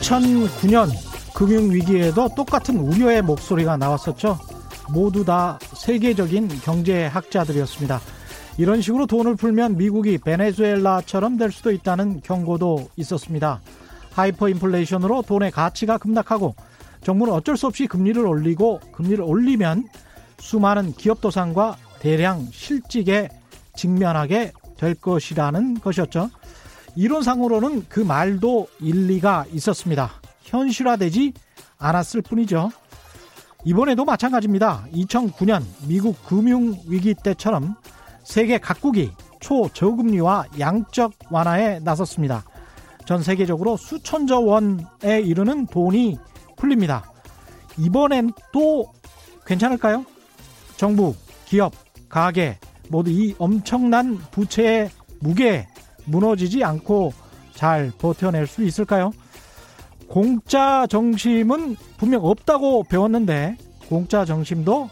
2009년 금융위기에도 똑같은 우려의 목소리가 나왔었죠. 모두 다 세계적인 경제학자들이었습니다. 이런 식으로 돈을 풀면 미국이 베네수엘라처럼 될 수도 있다는 경고도 있었습니다. 하이퍼 인플레이션으로 돈의 가치가 급락하고 정부는 어쩔 수 없이 금리를 올리고 금리를 올리면 수많은 기업 도산과 대량 실직에 직면하게 될 것이라는 것이었죠. 이론상으로는 그 말도 일리가 있었습니다. 현실화되지 않았을 뿐이죠. 이번에도 마찬가지입니다. 2009년 미국 금융위기 때처럼 세계 각국이 초저금리와 양적 완화에 나섰습니다. 전 세계적으로 수천조 원에 이르는 돈이 풀립니다. 이번엔 또 괜찮을까요? 정부, 기업, 가계 모두 이 엄청난 부채의 무게 무너지지 않고 잘 버텨낼 수 있을까요? 공짜 정심은 분명 없다고 배웠는데 공짜 정심도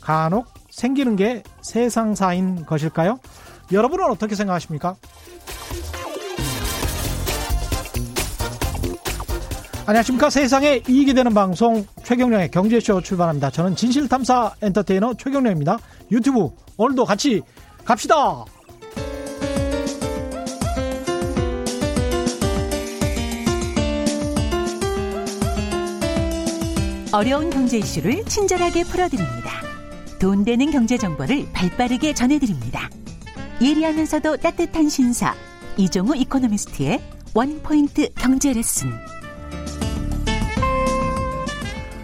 간혹 생기는 게 세상사인 것일까요? 여러분은 어떻게 생각하십니까? 안녕하십니까. 세상에 이익이 되는 방송 최경령의 경제쇼 출발합니다. 저는 진실탐사 엔터테이너 최경령입니다. 유튜브 오늘도 같이 갑시다. 어려운 경제 이슈를 친절하게 풀어드립니다. 돈 되는 경제 정보를 발빠르게 전해드립니다. 예리하면서도 따뜻한 신사 이종우 이코노미스트의 원포인트 경제 레슨.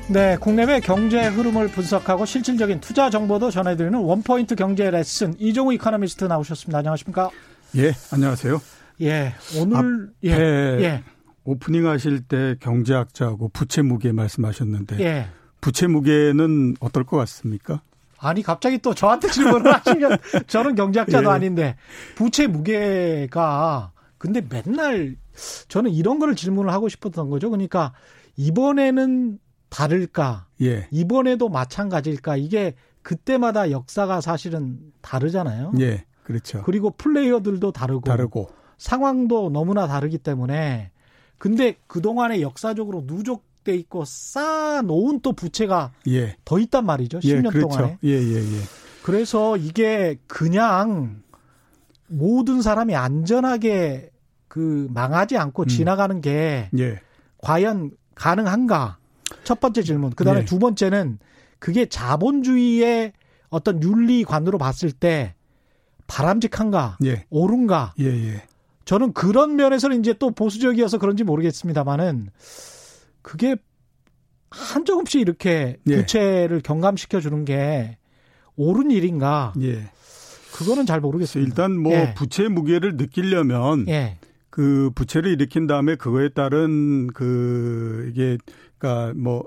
네, 국내외 경제 흐름을 분석하고 실질적인 투자 정보도 전해드리는 원포인트 경제 레슨 이종우 이코노미스트 나오셨습니다. 안녕하십니까? 예, 안녕하세요. 예, 오늘 예, 예. 오프닝 하실 때 경제학자하고 부채 무게 말씀하셨는데 예. 부채 무게는 어떨 것 같습니까? 아니 갑자기 또 저한테 질문을 하시면 저는 경제학자도 예. 아닌데 부채 무게가 근데 맨날 저는 이런 거를 질문을 하고 싶었던 거죠. 그러니까 이번에는 다를까? 예. 이번에도 마찬가지일까? 이게 그때마다 역사가 사실은 다르잖아요. 예. 그렇죠. 그리고 플레이어들도 다르고 다르고 상황도 너무나 다르기 때문에 근데 그동안에 역사적으로 누적돼 있고 쌓아놓은 또 부채가 예. 더 있단 말이죠. 10년 예, 그렇죠. 동안에. 예, 예, 예. 그래서 이게 그냥 모든 사람이 안전하게 그 망하지 않고 음. 지나가는 게 예. 과연 가능한가? 첫 번째 질문. 그다음에 예. 두 번째는 그게 자본주의의 어떤 윤리관으로 봤을 때 바람직한가? 예. 옳은가? 예, 예. 저는 그런 면에서는 이제 또 보수적이어서 그런지 모르겠습니다만은 그게 한 조금씩 이렇게 예. 부채를 예. 경감시켜 주는 게 옳은 일인가? 예. 그거는 잘 모르겠습니다. 일단 뭐 예. 부채 무게를 느끼려면 예. 그 부채를 일으킨 다음에 그거에 따른 그 이게 그러니까 뭐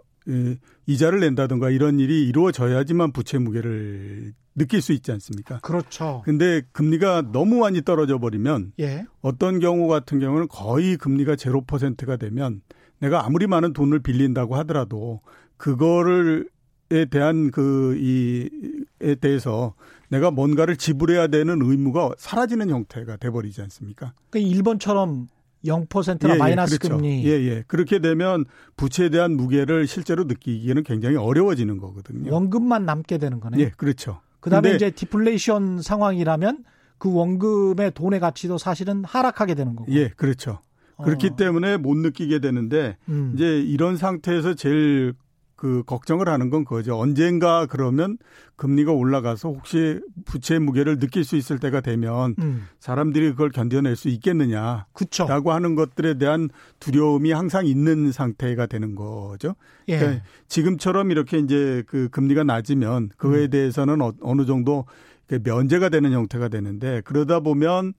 이자를 낸다든가 이런 일이 이루어져야지만 부채 무게를 느낄 수 있지 않습니까? 그렇죠. 근데 금리가 너무 많이 떨어져 버리면 예. 어떤 경우 같은 경우는 거의 금리가 제로 퍼센트가 되면 내가 아무리 많은 돈을 빌린다고 하더라도 그거를 에 대한 그 이에 대해서 내가 뭔가를 지불해야 되는 의무가 사라지는 형태가 돼 버리지 않습니까? 그러니까 일본처럼 0%나 예, 마이너스 예, 그렇죠. 금리. 예, 예. 그렇게 되면 부채에 대한 무게를 실제로 느끼기에는 굉장히 어려워지는 거거든요. 원금만 남게 되는 거네요. 예, 그렇죠. 그다음에 이제 디플레이션 상황이라면 그 원금의 돈의 가치도 사실은 하락하게 되는 거고. 예, 그렇죠. 그렇기 어. 때문에 못 느끼게 되는데 음. 이제 이런 상태에서 제일 그 걱정을 하는 건 그거죠. 언젠가 그러면 금리가 올라가서 혹시 부채 무게를 느낄 수 있을 때가 되면 음. 사람들이 그걸 견뎌낼 수 있겠느냐. 그쵸. 라고 하는 것들에 대한 두려움이 항상 있는 상태가 되는 거죠. 예. 그러니까 지금처럼 이렇게 이제 그 금리가 낮으면 그거에 음. 대해서는 어, 어느 정도 면제가 되는 형태가 되는데 그러다 보면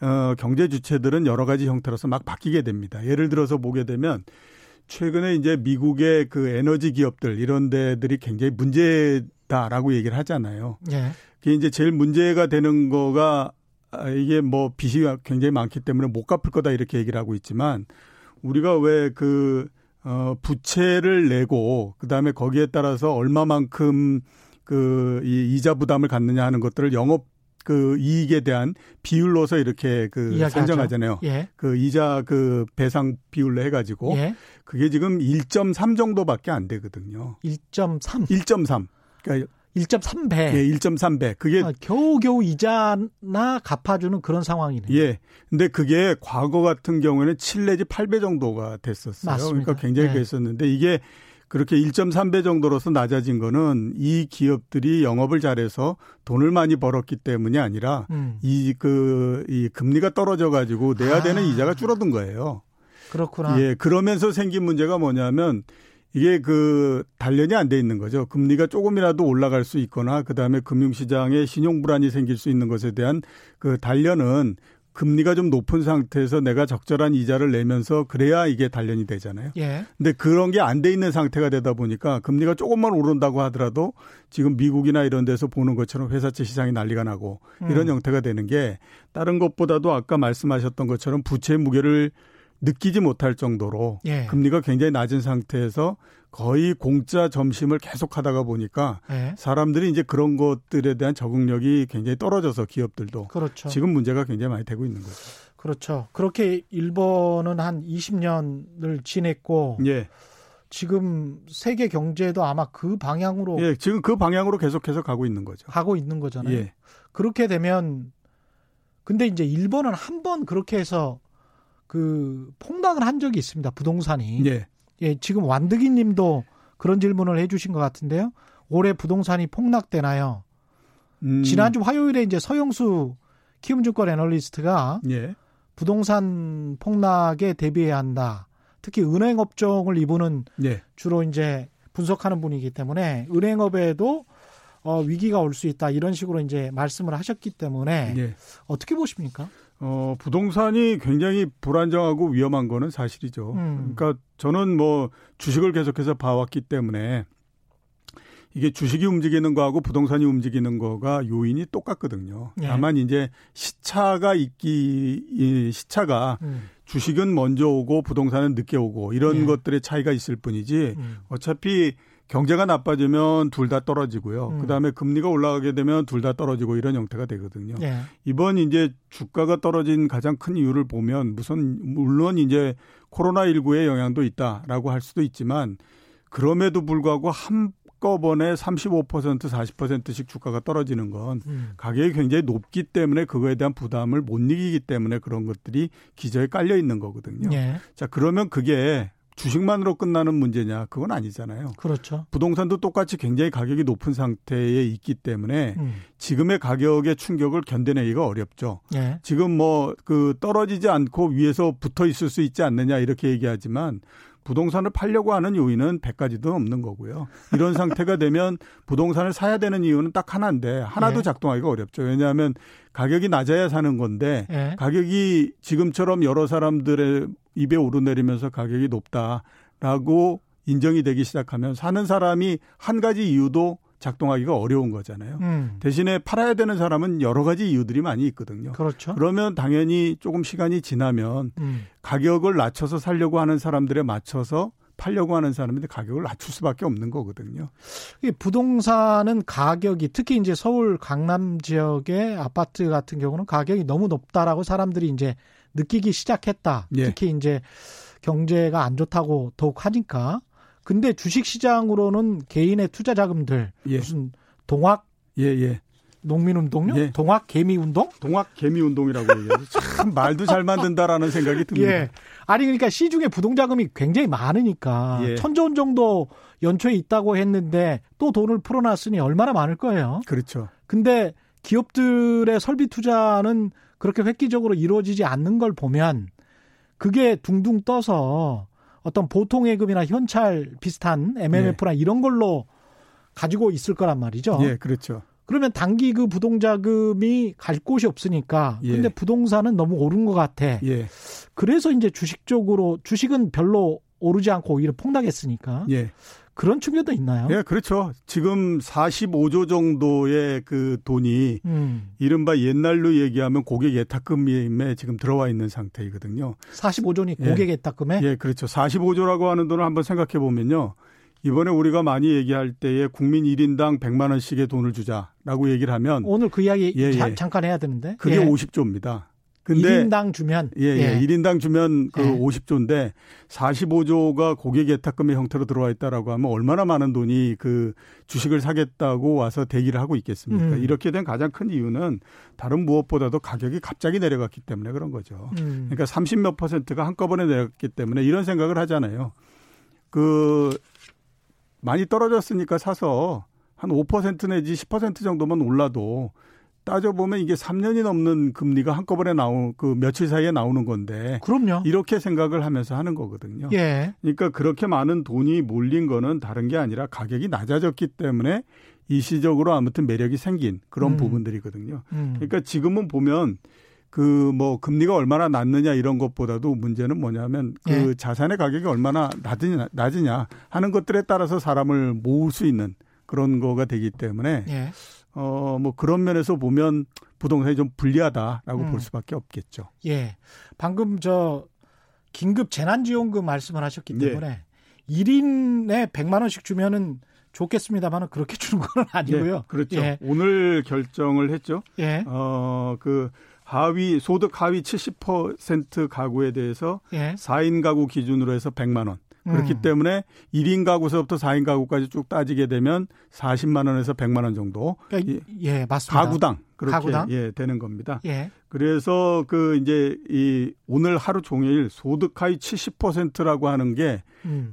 어, 경제 주체들은 여러 가지 형태로서 막 바뀌게 됩니다. 예를 들어서 보게 되면 최근에 이제 미국의 그 에너지 기업들 이런 데들이 굉장히 문제다라고 얘기를 하잖아요. 예. 그게 이제 제일 문제가 되는 거가 아, 이게 뭐 빚이 굉장히 많기 때문에 못 갚을 거다 이렇게 얘기를 하고 있지만 우리가 왜그 어, 부채를 내고 그다음에 거기에 따라서 얼마만큼 그 이 이자 부담을 갖느냐 하는 것들을 영업 그 이익에 대한 비율로서 이렇게 그 산정하잖아요. 예. 그 이자 그 배상 비율로 해가지고 예. 그게 지금 1.3 정도밖에 안 되거든요. 1.3. 1.3. 그러니까 1.3배. 예, 1.3배. 그게 아, 겨우겨우 이자나 갚아주는 그런 상황이네요. 예. 근데 그게 과거 같은 경우에는 7 내지 8배 정도가 됐었어요. 맞습니다. 그러니까 굉장히 네. 그랬었는데 이게 그렇게 1.3배 정도로서 낮아진 거는 이 기업들이 영업을 잘해서 돈을 많이 벌었기 때문이 아니라 음. 이, 그, 이 금리가 떨어져 가지고 내야 아. 되는 이자가 줄어든 거예요. 그렇구나. 예. 그러면서 생긴 문제가 뭐냐면 이게 그 단련이 안 돼 있는 거죠. 금리가 조금이라도 올라갈 수 있거나 그다음에 금융시장에 신용 불안이 생길 수 있는 것에 대한 그 단련은 금리가 좀 높은 상태에서 내가 적절한 이자를 내면서 그래야 이게 단련이 되잖아요. 예. 근데 그런 게 안 돼 있는 상태가 되다 보니까 금리가 조금만 오른다고 하더라도 지금 미국이나 이런 데서 보는 것처럼 회사채 시장이 난리가 나고 이런 음. 형태가 되는 게 다른 것보다도 아까 말씀하셨던 것처럼 부채 무게를 느끼지 못할 정도로 예. 금리가 굉장히 낮은 상태에서 거의 공짜 점심을 계속 하다가 보니까 네. 사람들이 이제 그런 것들에 대한 적응력이 굉장히 떨어져서 기업들도 그렇죠. 지금 문제가 굉장히 많이 되고 있는 거죠. 그렇죠. 그렇게 일본은 한 20년을 지냈고 예. 지금 세계 경제도 아마 그 방향으로 예, 지금 그 방향으로 계속해서 가고 있는 거죠. 가고 있는 거잖아요. 예. 그렇게 되면 근데 이제 일본은 한 번 그렇게 해서 그 폭락을 한 적이 있습니다. 부동산이. 예. 예, 지금 완득이 님도 그런 질문을 해 주신 것 같은데요. 올해 부동산이 폭락되나요? 음. 지난주 화요일에 이제 서영수 키움증권 애널리스트가 예. 부동산 폭락에 대비해야 한다. 특히 은행 업종을 이분은 예. 주로 이제 분석하는 분이기 때문에 은행업에도 어, 위기가 올 수 있다 이런 식으로 이제 말씀을 하셨기 때문에 예. 어떻게 보십니까? 어, 부동산이 굉장히 불안정하고 위험한 거는 사실이죠. 음. 그러니까 저는 뭐 주식을 계속해서 봐왔기 때문에 이게 주식이 움직이는 거하고 부동산이 움직이는 거가 요인이 똑같거든요. 예. 다만 이제 시차가 있기 이 시차가 음. 주식은 먼저 오고 부동산은 늦게 오고 이런 예. 것들의 차이가 있을 뿐이지 음. 어차피 경제가 나빠지면 둘 다 떨어지고요. 음. 그다음에 금리가 올라가게 되면 둘 다 떨어지고 이런 형태가 되거든요. 예. 이번 이제 주가가 떨어진 가장 큰 이유를 보면 무슨 물론 이제 코로나 19의 영향도 있다라고 할 수도 있지만 그럼에도 불구하고 한꺼번에 35% 40%씩 주가가 떨어지는 건 음. 가격이 굉장히 높기 때문에 그거에 대한 부담을 못 이기기 때문에 그런 것들이 기저에 깔려 있는 거거든요. 예. 자, 그러면 그게 주식만으로 끝나는 문제냐? 그건 아니잖아요. 그렇죠. 부동산도 똑같이 굉장히 가격이 높은 상태에 있기 때문에 음. 지금의 가격의 충격을 견뎌내기가 어렵죠. 예. 지금 뭐 그 떨어지지 않고 위에서 붙어 있을 수 있지 않느냐 이렇게 얘기하지만 부동산을 팔려고 하는 요인은 100가지도 없는 거고요. 이런 상태가 되면 부동산을 사야 되는 이유는 딱 하나인데 하나도 예. 작동하기가 어렵죠. 왜냐하면 가격이 낮아야 사는 건데 예. 가격이 지금처럼 여러 사람들의 입에 오르내리면서 가격이 높다라고 인정이 되기 시작하면 사는 사람이 한 가지 이유도 작동하기가 어려운 거잖아요. 음. 대신에 팔아야 되는 사람은 여러 가지 이유들이 많이 있거든요. 그렇죠. 그러면 당연히 조금 시간이 지나면 음. 가격을 낮춰서 살려고 하는 사람들에 맞춰서 팔려고 하는 사람인데 가격을 낮출 수밖에 없는 거거든요. 부동산은 가격이 특히 이제 서울 강남 지역의 아파트 같은 경우는 가격이 너무 높다라고 사람들이 이제 느끼기 시작했다. 예. 특히 이제 경제가 안 좋다고 더욱 하니까 근데 주식 시장으로는 개인의 투자 자금들 예. 무슨 동학 예, 예. 농민운동요? 예. 동학 개미운동? 동학 개미운동이라고 얘기하죠. 참 말도 잘 만든다라는 생각이 듭니다. 예. 아니 그러니까 시중에 부동자금이 굉장히 많으니까 예. 천조 원 정도 연초에 있다고 했는데 또 돈을 풀어놨으니 얼마나 많을 거예요. 그렇죠. 근데 기업들의 설비 투자는 그렇게 획기적으로 이루어지지 않는 걸 보면 그게 둥둥 떠서 어떤 보통 예금이나 현찰 비슷한 MMF나 예. 이런 걸로 가지고 있을 거란 말이죠. 예, 그렇죠. 그러면 단기 그 부동자금이 갈 곳이 없으니까 예. 근데 부동산은 너무 오른 것 같아. 예. 그래서 이제 주식 쪽으로 주식은 별로 오르지 않고 오히려 폭락했으니까. 예. 그런 충격도 있나요? 예, 그렇죠. 지금 45조 정도의 그 돈이 음. 이른바 옛날로 얘기하면 고객 예탁금에 지금 들어와 있는 상태이거든요. 45조니 고객 예. 예탁금에? 예, 그렇죠. 45조라고 하는 돈을 한번 생각해 보면요. 이번에 우리가 많이 얘기할 때에 국민 1인당 100만 원씩의 돈을 주자. 라고 얘기를 하면 오늘 그 이야기 예, 자, 예. 잠깐 해야 되는데 그게 예. 50조입니다. 근데 1인당 주면 예, 예. 예. 1인당 주면 그 예. 50조인데 45조가 고객 예탁금의 형태로 들어와 있다라고 하면 얼마나 많은 돈이 그 주식을 사겠다고 와서 대기를 하고 있겠습니까? 음. 이렇게 된 가장 큰 이유는 다른 무엇보다도 가격이 갑자기 내려갔기 때문에 그런 거죠. 음. 그러니까 30몇 퍼센트가 한꺼번에 내려갔기 때문에 이런 생각을 하잖아요. 그 많이 떨어졌으니까 사서 한 5% 내지 10% 정도만 올라도 따져보면 이게 3년이 넘는 금리가 한꺼번에 나오, 그 며칠 사이에 나오는 건데. 그럼요. 이렇게 생각을 하면서 하는 거거든요. 예. 그러니까 그렇게 많은 돈이 몰린 거는 다른 게 아니라 가격이 낮아졌기 때문에 일시적으로 아무튼 매력이 생긴 그런 음. 부분들이거든요. 음. 그러니까 지금은 보면 그 뭐 금리가 얼마나 낮느냐 이런 것보다도 문제는 뭐냐면 그 예. 자산의 가격이 얼마나 낮으냐, 낮으냐 하는 것들에 따라서 사람을 모을 수 있는 그런 거가 되기 때문에 예. 어, 뭐 그런 면에서 보면 부동산이 좀 불리하다라고 음. 볼 수밖에 없겠죠. 예. 방금 저 긴급 재난지원금 말씀을 하셨기 예. 때문에 예. 1인에 100만 원씩 주면은 좋겠습니다만은 그렇게 주는 건 아니고요. 예, 그렇죠. 예. 오늘 결정을 했죠. 예. 어, 그 하위 소득 하위 70% 가구에 대해서 예. 4인 가구 기준으로 해서 100만 원. 그렇기 음. 때문에 1인 가구서부터 4인 가구까지 쭉 따지게 되면 40만 원에서 100만 원 정도. 그러니까 예, 맞습니다. 가구당 그렇게 가구당? 예, 되는 겁니다. 예. 그래서 그 이제 이 오늘 하루 종일 소득 하위 70%라고 하는 게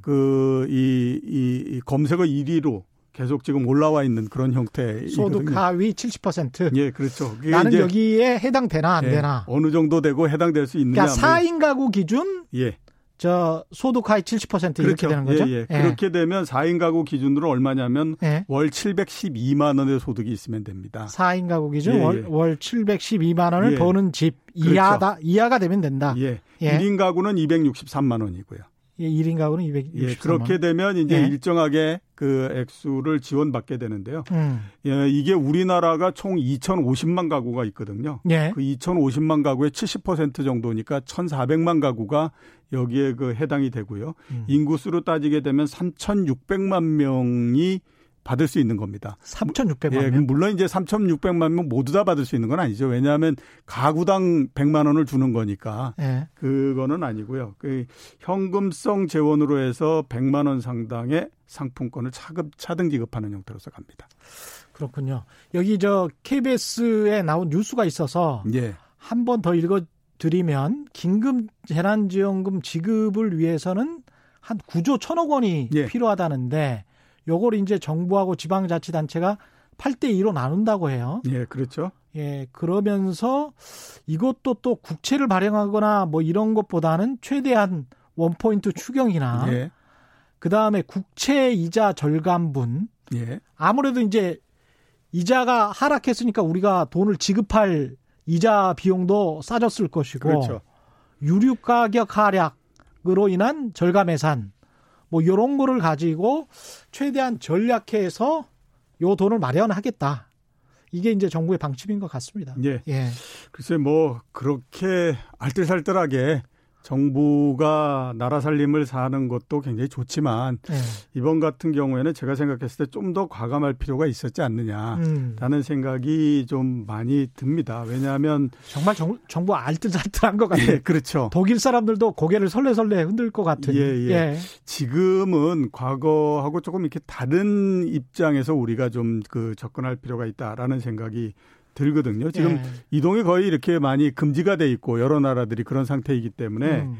그이이 음. 이 검색어 1위로 계속 지금 올라와 있는 그런 형태. 소득 하위 70%. 예, 그렇죠. 나는 여기에 해당되나 안 예, 되나. 어느 정도 되고 해당될 수 있느냐. 그러니까 4인 가구 기준 예. 저 소득 하위 70% 그렇죠. 이렇게 되는 거죠. 예, 예. 예. 그렇게 되면 4인 가구 기준으로 얼마냐면 예. 월 712만 원의 소득이 있으면 됩니다. 4인 가구 기준 예, 월, 예. 월 712만 원을 예. 버는 집 그렇죠. 이하다 이하가 되면 된다. 예. 예. 1인 가구는 263만 원이고요. 예, 1인 가구는 263만 예, 그렇게 되면 이제 예. 일정하게 그 액수를 지원받게 되는데요. 음. 예, 이게 우리나라가 총 2,050만 가구가 있거든요. 예. 그 2,050만 가구의 70% 정도니까 1,400만 가구가 여기에 그 해당이 되고요. 음. 인구수로 따지게 되면 3,600만 명이 받을 수 있는 겁니다. 3,600만 예, 명. 물론 이제 3,600만 명 모두 다 받을 수 있는 건 아니죠. 왜냐하면 가구당 100만 원을 주는 거니까 예. 그거는 아니고요. 그 현금성 재원으로 해서 100만 원 상당의 상품권을 차급 차등 지급하는 형태로서 갑니다. 그렇군요. 여기 저 KBS에 나온 뉴스가 있어서 예. 한 번 더 읽어 드리면 긴급 재난지원금 지급을 위해서는 한 9조 1천억 원이 예. 필요하다는데 요걸 이제 정부하고 지방자치단체가 8대 2로 나눈다고 해요. 예, 그렇죠. 예, 그러면서 이것도 또 국채를 발행하거나 뭐 이런 것보다는 최대한 원포인트 추경이나 예. 그다음에 국채 이자 절감분 예. 아무래도 이제 이자가 하락했으니까 우리가 돈을 지급할 이자 비용도 싸졌을 것이고 그렇죠. 유류 가격 하락으로 인한 절감 예산 뭐 요런 거를 가지고 최대한 전략해서 요 돈을 마련하겠다. 이게 이제 정부의 방침인 것 같습니다. 예. 예. 글쎄 뭐 그렇게 알뜰살뜰하게 정부가 나라 살림을 사는 것도 굉장히 좋지만 네. 이번 같은 경우에는 제가 생각했을 때 좀 더 과감할 필요가 있었지 않느냐라는 음. 생각이 좀 많이 듭니다. 왜냐하면 정말 정, 정부 알뜰살뜰한 것 같아요. 예, 그렇죠. 독일 사람들도 고개를 설레설레 흔들 것 같은. 예, 예. 예. 지금은 과거하고 조금 이렇게 다른 입장에서 우리가 좀 그 접근할 필요가 있다라는 생각이 들거든요. 지금 예. 이동이 거의 이렇게 많이 금지가 돼 있고 여러 나라들이 그런 상태이기 때문에 음.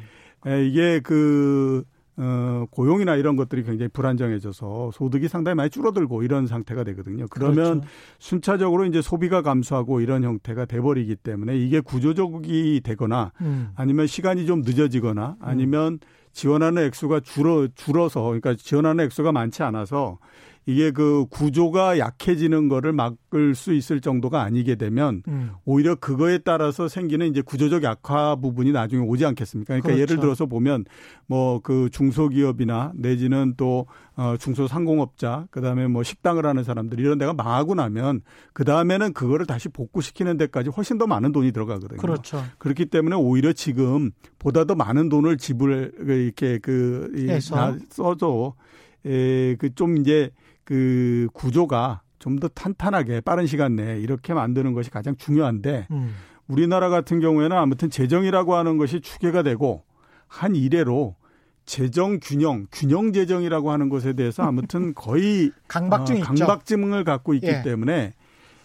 에, 이게 그 어, 고용이나 이런 것들이 굉장히 불안정해져서 소득이 상당히 많이 줄어들고 이런 상태가 되거든요. 그러면 그렇죠. 순차적으로 이제 소비가 감소하고 이런 형태가 돼버리기 때문에 이게 구조적이 되거나 음. 아니면 시간이 좀 늦어지거나 아니면 음. 지원하는 액수가 줄어 줄어서 그러니까 지원하는 액수가 많지 않아서 이게 그 구조가 약해지는 거를 막을 수 있을 정도가 아니게 되면 음. 오히려 그거에 따라서 생기는 이제 구조적 약화 부분이 나중에 오지 않겠습니까? 그러니까 그렇죠. 예를 들어서 보면 뭐 그 중소기업이나 내지는 또 어, 중소상공업자 그다음에 뭐 식당을 하는 사람들 이런 데가 망하고 나면 그다음에는 그거를 다시 복구시키는 데까지 훨씬 더 많은 돈이 들어가거든요. 그렇죠. 그렇기 때문에 오히려 지금 보다 더 많은 돈을 지불 이렇게 그 써줘 에, 그좀 이제 그 구조가 좀 더 탄탄하게 빠른 시간 내에 이렇게 만드는 것이 가장 중요한데 음. 우리나라 같은 경우에는 아무튼 재정이라고 하는 것이 추계가 되고 한 이래로 재정 균형, 균형 재정이라고 하는 것에 대해서 아무튼 거의 강박증이 어, 강박증을 갖고 있기 예. 때문에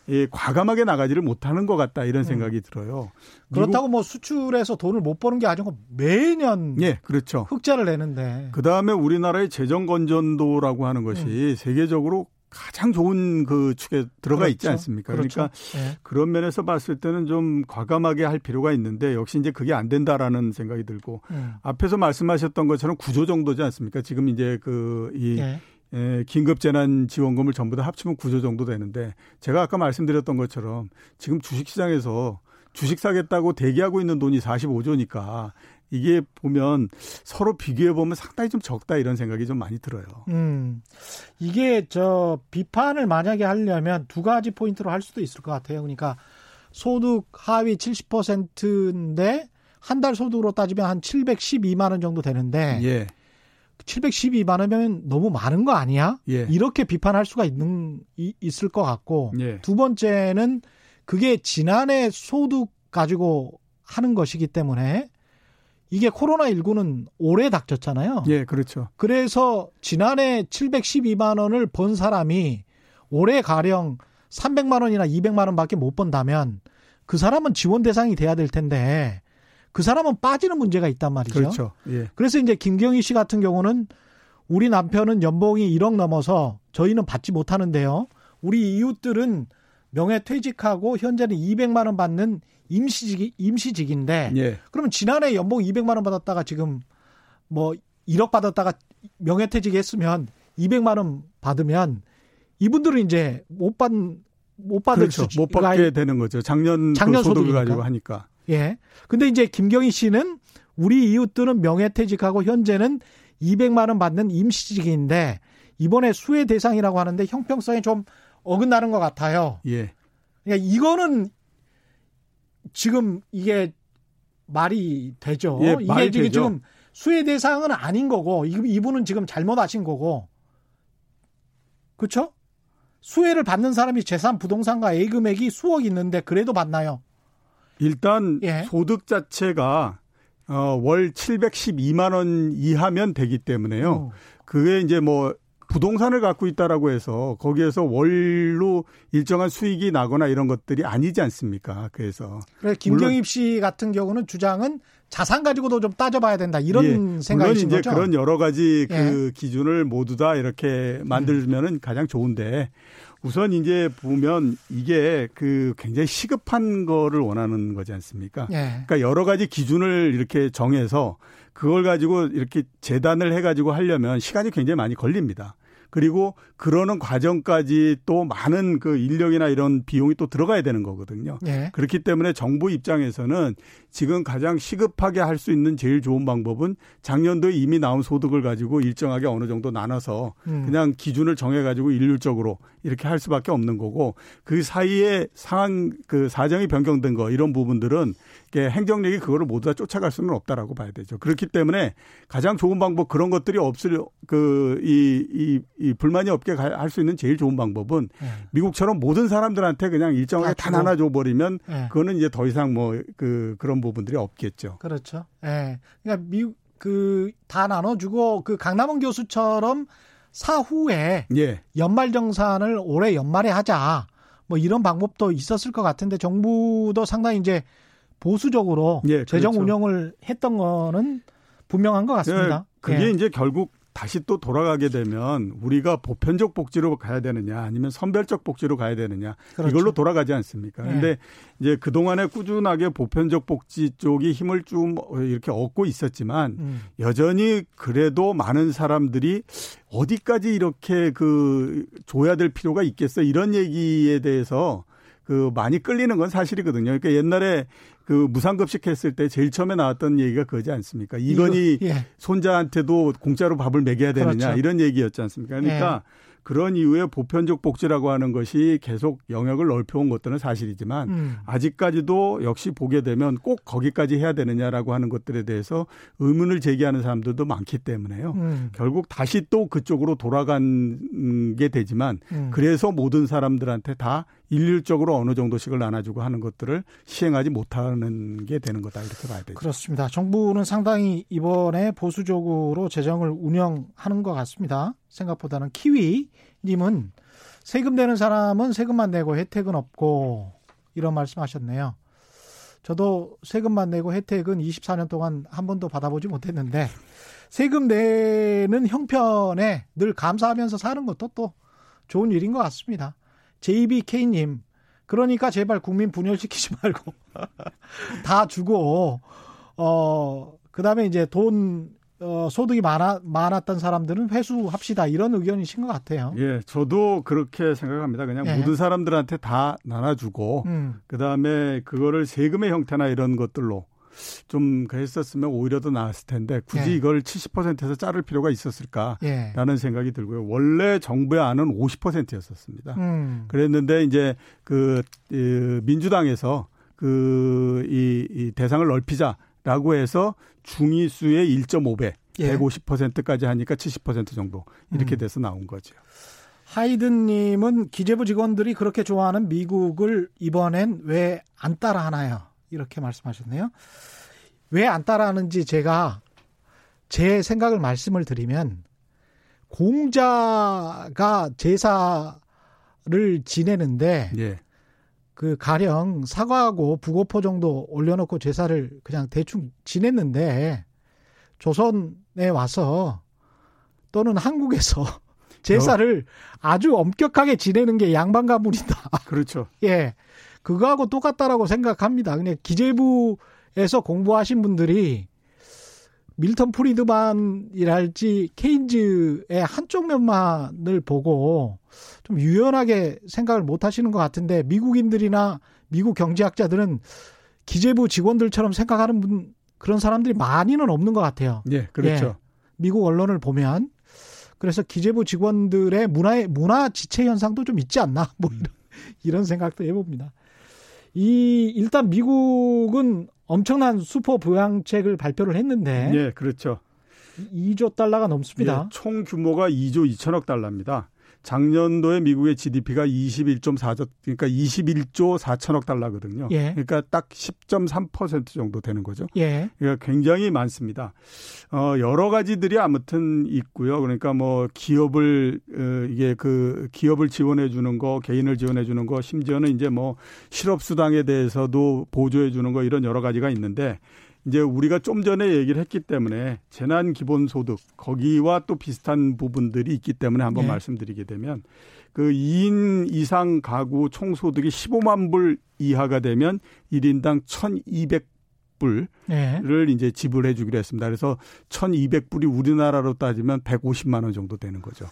예, 과감하게 나가지를 못하는 것 같다 이런 음. 생각이 음. 들어요. 그렇다고 뭐 수출해서 돈을 못 버는 게 아니고 매년 예, 그렇죠. 흑자를 내는데 그 다음에 우리나라의 재정 건전도라고 하는 것이 음. 세계적으로 가장 좋은 그 축에 들어가 그렇죠. 있지 않습니까? 그렇죠. 그러니까 네. 그런 면에서 봤을 때는 좀 과감하게 할 필요가 있는데 역시 이제 그게 안 된다라는 생각이 들고 음. 앞에서 말씀하셨던 것처럼 구조 정도지 않습니까? 지금 이제 그이 네. 예, 긴급재난지원금을 전부 다 합치면 구조 정도 되는데 제가 아까 말씀드렸던 것처럼 지금 주식시장에서 주식 사겠다고 대기하고 있는 돈이 45조니까 이게 보면 서로 비교해 보면 상당히 좀 적다 이런 생각이 좀 많이 들어요. 음. 이게 저 비판을 만약에 하려면 두 가지 포인트로 할 수도 있을 것 같아요. 그러니까 소득 하위 70%인데 한 달 소득으로 따지면 한 712만 원 정도 되는데 예. 712만 원이면 너무 많은 거 아니야? 예. 이렇게 비판할 수가 있는 이, 있을 것 같고 예. 두 번째는 그게 지난해 소득 가지고 하는 것이기 때문에 이게 코로나 19는 올해 닥쳤잖아요. 예, 그렇죠. 그래서 지난해 712만 원을 번 사람이 올해 가령 300만 원이나 200만 원밖에 못 번다면 그 사람은 지원 대상이 돼야 될 텐데 그 사람은 빠지는 문제가 있단 말이죠. 그렇죠. 예. 그래서 이제 김경희 씨 같은 경우는 우리 남편은 연봉이 1억 넘어서 저희는 받지 못하는데요. 우리 이웃들은 명예 퇴직하고 현재는 200만 원 받는 임시직 임시직인데 예. 그러면 지난해 연봉 200만 원 받았다가 지금 뭐 1억 받았다가 명예 퇴직했으면 200만 원 받으면 이분들은 이제 못 받, 못 받을 그렇죠. 수, 못 받게 되는 거죠. 작년, 그 작년 그 소득을 가지고 하니까. 예. 근데 이제 김경희 씨는 우리 이웃들은 명예퇴직하고 현재는 200만 원 받는 임시직인데 이번에 수혜 대상이라고 하는데 형평성이 좀 어긋나는 것 같아요. 예. 그러니까 이거는 지금 이게 말이 되죠. 예, 이게 말이 되죠. 지금 수혜 대상은 아닌 거고 이분은 지금 잘못하신 거고 그렇죠? 수혜를 받는 사람이 재산 부동산과 A 금액이 수억 있는데 그래도 받나요? 일단 예. 소득 자체가 어, 월 712만 원 이하면 되기 때문에요. 오. 그게 이제 뭐 부동산을 갖고 있다라고 해서 거기에서 월로 일정한 수익이 나거나 이런 것들이 아니지 않습니까? 그래서 그래 김경입 씨 같은 경우는 주장은 자산 가지고도 좀 따져봐야 된다 이런 예, 생각이신 물론 이제 거죠? 그런 여러 가지 그 예. 기준을 모두 다 이렇게 만들면은 음. 가장 좋은데 우선 이제 보면 이게 그 굉장히 시급한 거를 원하는 거지 않습니까? 예. 그러니까 여러 가지 기준을 이렇게 정해서 그걸 가지고 이렇게 재단을 해가지고 하려면 시간이 굉장히 많이 걸립니다. 그리고 그러는 과정까지 또 많은 그 인력이나 이런 비용이 또 들어가야 되는 거거든요. 네. 그렇기 때문에 정부 입장에서는 지금 가장 시급하게 할 수 있는 제일 좋은 방법은 작년도에 이미 나온 소득을 가지고 일정하게 어느 정도 나눠서 음. 그냥 기준을 정해 가지고 일률적으로 이렇게 할 수밖에 없는 거고 그 사이에 상황 그 사정이 변경된 거 이런 부분들은 행정력이 그거를 모두 다 쫓아갈 수는 없다라고 봐야 되죠. 그렇기 때문에 가장 좋은 방법 그런 것들이 없을 그이 이, 이 불만이 없게 할 수 있는 제일 좋은 방법은 네. 미국처럼 모든 사람들한테 그냥 일정하게 다, 다 나눠줘 버리면 네. 그거는 이제 더 이상 뭐 그 그런 부분들이 없겠죠. 그렇죠. 예. 네. 그러니까 미국 그 다 나눠주고 그 강남원 교수처럼 사후에 예. 연말 정산을 올해 연말에 하자. 뭐 이런 방법도 있었을 것 같은데 정부도 상당히 이제 보수적으로 예, 재정 그렇죠. 운영을 했던 거는 분명한 것 같습니다. 예, 그게 예. 이제 결국 다시 또 돌아가게 되면 우리가 보편적 복지로 가야 되느냐 아니면 선별적 복지로 가야 되느냐 그렇죠. 이걸로 돌아가지 않습니까? 네. 근데 이제 그동안에 꾸준하게 보편적 복지 쪽이 힘을 좀 이렇게 얻고 있었지만 음. 여전히 그래도 많은 사람들이 어디까지 이렇게 그 줘야 될 필요가 있겠어 이런 얘기에 대해서 그 많이 끌리는 건 사실이거든요. 그러니까 옛날에 그 무상급식 했을 때 제일 처음에 나왔던 얘기가 그거지 않습니까? 이건희 예. 손자한테도 공짜로 밥을 먹여야 되느냐 그렇죠. 이런 얘기였지 않습니까? 그러니까 예. 그런 이후에 보편적 복지라고 하는 것이 계속 영역을 넓혀온 것들은 사실이지만 음. 아직까지도 역시 보게 되면 꼭 거기까지 해야 되느냐라고 하는 것들에 대해서 의문을 제기하는 사람들도 많기 때문에요. 음. 결국 다시 또 그쪽으로 돌아간 게 되지만 음. 그래서 모든 사람들한테 다 일률적으로 어느 정도씩을 나눠주고 하는 것들을 시행하지 못하는 게 되는 거다 이렇게 봐야 되죠. 그렇습니다. 정부는 상당히 이번에 보수적으로 재정을 운영하는 것 같습니다. 생각보다는 키위님은 세금 내는 사람은 세금만 내고 혜택은 없고 이런 말씀하셨네요. 저도 세금만 내고 혜택은 24년 동안 한 번도 받아보지 못했는데 세금 내는 형편에 늘 감사하면서 사는 것도 또 좋은 일인 것 같습니다. JBK님, 그러니까 제발 국민 분열시키지 말고 다 주고 어 그다음에 이제 돈 어, 소득이 많아, 많았던 사람들은 회수합시다. 이런 의견이신 것 같아요. 예, 저도 그렇게 생각합니다. 그냥 예. 모든 사람들한테 다 나눠주고, 음. 그 다음에 그거를 세금의 형태나 이런 것들로 좀 그랬었으면 오히려 더 나았을 텐데 굳이 예. 이걸 70%에서 자를 필요가 있었을까라는 예. 생각이 들고요. 원래 정부의 안은 50%였었습니다. 음. 그랬는데 이제 그, 그 민주당에서 그이 이 대상을 넓히자라고 해서 중위수의 1.5배, 예. 150%까지 하니까 70% 정도 이렇게 음. 돼서 나온 거죠. 하이든님은 기재부 직원들이 그렇게 좋아하는 미국을 이번엔 왜 안 따라하나요? 이렇게 말씀하셨네요. 왜 안 따라하는지 제가 제 생각을 말씀을 드리면 공자가 제사를 지내는데 예. 그 가령 사과하고 부고포 정도 올려놓고 제사를 그냥 대충 지냈는데 조선에 와서 또는 한국에서 제사를 아주 엄격하게 지내는 게 양반 가문이다. 그렇죠. 예. 그거하고 똑같다라고 생각합니다. 그냥 기재부에서 공부하신 분들이 밀턴 프리드만이랄지 케인즈의 한쪽 면만을 보고 좀 유연하게 생각을 못 하시는 것 같은데 미국인들이나 미국 경제학자들은 기재부 직원들처럼 생각하는 분 그런 사람들이 많이는 없는 것 같아요. 예, 그렇죠. 예, 미국 언론을 보면 그래서 기재부 직원들의 문화의 문화 지체 현상도 좀 있지 않나 뭐 이런, 이런 생각도 해봅니다. 이 일단 미국은 엄청난 슈퍼 부양책을 발표를 했는데 예, 그렇죠. 2조 달러가 넘습니다. 예, 총 규모가 2조 2천억 달러입니다. 작년도에 미국의 GDP가 21.4조 그러니까 21조 4천억 달러거든요. 예. 그러니까 딱 10.3% 정도 되는 거죠. 예. 그러니까 굉장히 많습니다. 어 여러 가지들이 아무튼 있고요. 그러니까 뭐 기업을 어 이게 그 기업을 지원해 주는 거, 개인을 지원해 주는 거, 심지어는 이제 뭐 실업 수당에 대해서도 보조해 주는 거 이런 여러 가지가 있는데 이제 우리가 좀 전에 얘기를 했기 때문에 재난 기본 소득 거기와 또 비슷한 부분들이 있기 때문에 한번 네. 말씀드리게 되면 그 2인 이상 가구 총 소득이 15만 불 이하가 되면 1인당 1,200 불을 네. 이제 지불해 주기로 했습니다. 그래서 1,200불이 우리나라로 따지면 150만 원 정도 되는 거죠.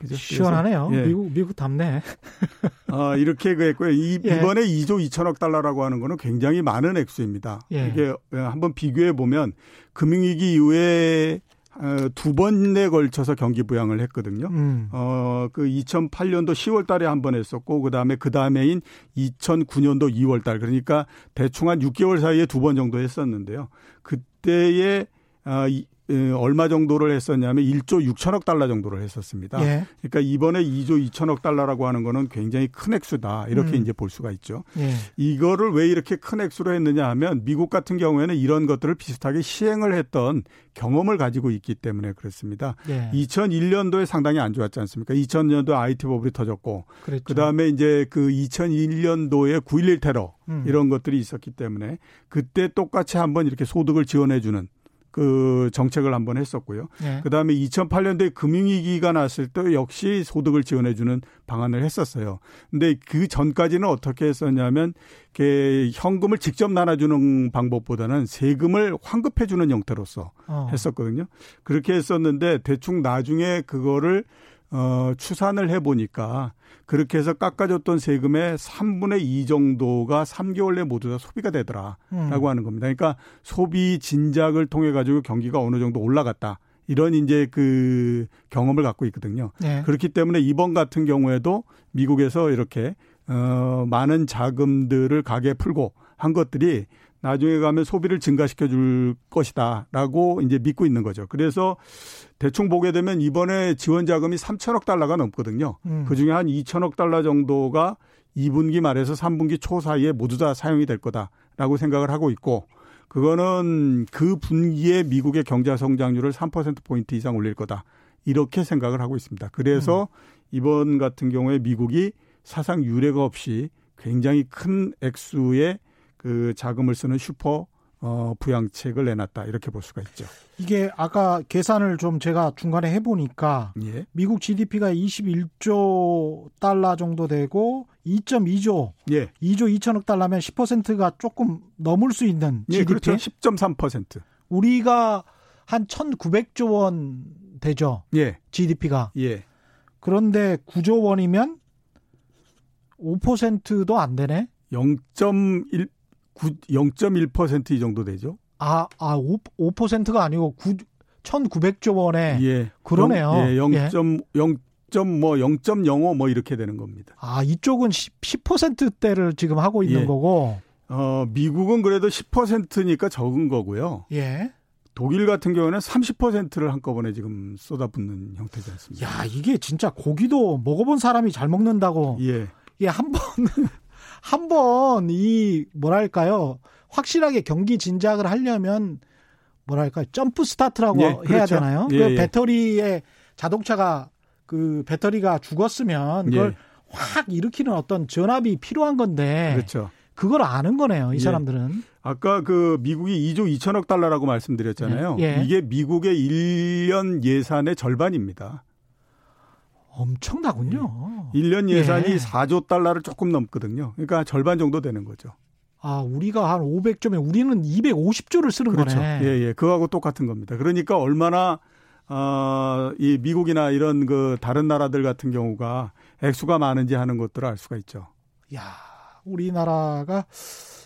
그죠? 시원하네요. 예. 미국 미국 답네. 아 이렇게 그랬고요. 이, 예. 이번에 2조 2천억 달러라고 하는 거는 굉장히 많은 액수입니다. 예. 이게 한번 비교해 보면 금융위기 이후에 어, 두 번에 걸쳐서 경기 부양을 했거든요. 음. 어, 그 2008년도 10월 달에 한 번 했었고, 그 다음에 그 다음에인 2009년도 2월 달. 그러니까 대충 한 6개월 사이에 두 번 정도 했었는데요. 그때에 아, 얼마 정도를 했었냐면 1조 6천억 달러 정도를 했었습니다. 예. 그러니까 이번에 2조 2천억 달러라고 하는 거는 굉장히 큰 액수다. 이렇게 음. 이제 볼 수가 있죠. 예. 이거를 왜 이렇게 큰 액수로 했느냐 하면 미국 같은 경우에는 이런 것들을 비슷하게 시행을 했던 경험을 가지고 있기 때문에 그렇습니다. 예. 2001년도에 상당히 안 좋았지 않습니까? 2000년도 IT 버블이 터졌고 그랬죠. 그다음에 이제 그 2001년도에 9.11 테러 음. 이런 것들이 있었기 때문에 그때 똑같이 한번 이렇게 소득을 지원해 주는 그 정책을 한번 했었고요. 네. 그다음에 2008년도에 금융위기가 났을 때 역시 소득을 지원해주는 방안을 했었어요. 근데 그 전까지는 어떻게 했었냐면 현금을 직접 나눠주는 방법보다는 세금을 환급해주는 형태로서 어. 했었거든요. 그렇게 했었는데 대충 나중에 그거를 어, 추산을 해보니까 그렇게 해서 깎아줬던 세금의 3분의 2 정도가 3개월 내 모두 다 소비가 되더라라고 음. 하는 겁니다. 그러니까 소비 진작을 통해 가지고 경기가 어느 정도 올라갔다. 이런 이제 그 경험을 갖고 있거든요. 네. 그렇기 때문에 이번 같은 경우에도 미국에서 이렇게 어 많은 자금들을 가게에 풀고 한 것들이 나중에 가면 소비를 증가시켜 줄 것이다라고 이제 믿고 있는 거죠. 그래서 대충 보게 되면 이번에 지원 자금이 3천억 달러가 넘거든요. 음. 그 중에 한 2천억 달러 정도가 2분기 말에서 3분기 초 사이에 모두 다 사용이 될 거다라고 생각을 하고 있고 그거는 그 분기에 미국의 경제 성장률을 3% 포인트 이상 올릴 거다. 이렇게 생각을 하고 있습니다. 그래서 음. 이번 같은 경우에 미국이 사상 유례가 없이 굉장히 큰 액수의 그 자금을 쓰는 슈퍼 어, 부양책을 내놨다 이렇게 볼 수가 있죠. 이게 아까 계산을 좀 제가 중간에 해보니까 예. 미국 GDP가 21조 달러 정도 되고 2.2조, 예. 2조 2천억 달러면 10%가 조금 넘을 수 있는 GDP. 예, 그렇죠. 10.3%. 우리가 한 1,900조 원 되죠. 예. GDP가. 예. 그런데 9조 원이면 5%도 안 되네. 0.1 0.1%이 정도 되죠. 아, 아, 5, 5%가 아니고 9, 1,900조 원에 예. 그러네요. 예, 0.0뭐 0.05뭐 뭐 이렇게 되는 겁니다. 아, 이쪽은 10, 10%대를 지금 하고 있는 예. 거고. 어, 미국은 그래도 10%니까 적은 거고요. 예. 독일 같은 경우는 30%를 한꺼번에 지금 쏟아붓는 형태지 않습니까? 야, 이게 진짜 고기도 먹어본 사람이 잘 먹는다고. 예. 예, 한 번, 한번 이 뭐랄까요 확실하게 경기 진작을 하려면 뭐랄까 점프 스타트라고 예, 그렇죠. 해야 되나요? 예, 그 예. 배터리에 자동차가 그 배터리가 죽었으면 그걸 예. 확 일으키는 어떤 전압이 필요한 건데 그렇죠. 그걸 아는 거네요, 이 예. 사람들은. 아까 그 미국이 2조 2천억 달러라고 말씀드렸잖아요. 예. 이게 미국의 1년 예산의 절반입니다. 엄청나군요. 1년 예산이 예. 4조 달러를 조금 넘거든요. 그러니까 절반 정도 되는 거죠. 아, 우리가 한 500조면 우리는 250조를 쓰는 그렇죠. 거네. 예, 예. 그거하고 똑같은 겁니다. 그러니까 얼마나 어, 이 미국이나 이런 그 다른 나라들 같은 경우가 액수가 많은지 하는 것들을 알 수가 있죠. 야, 우리나라가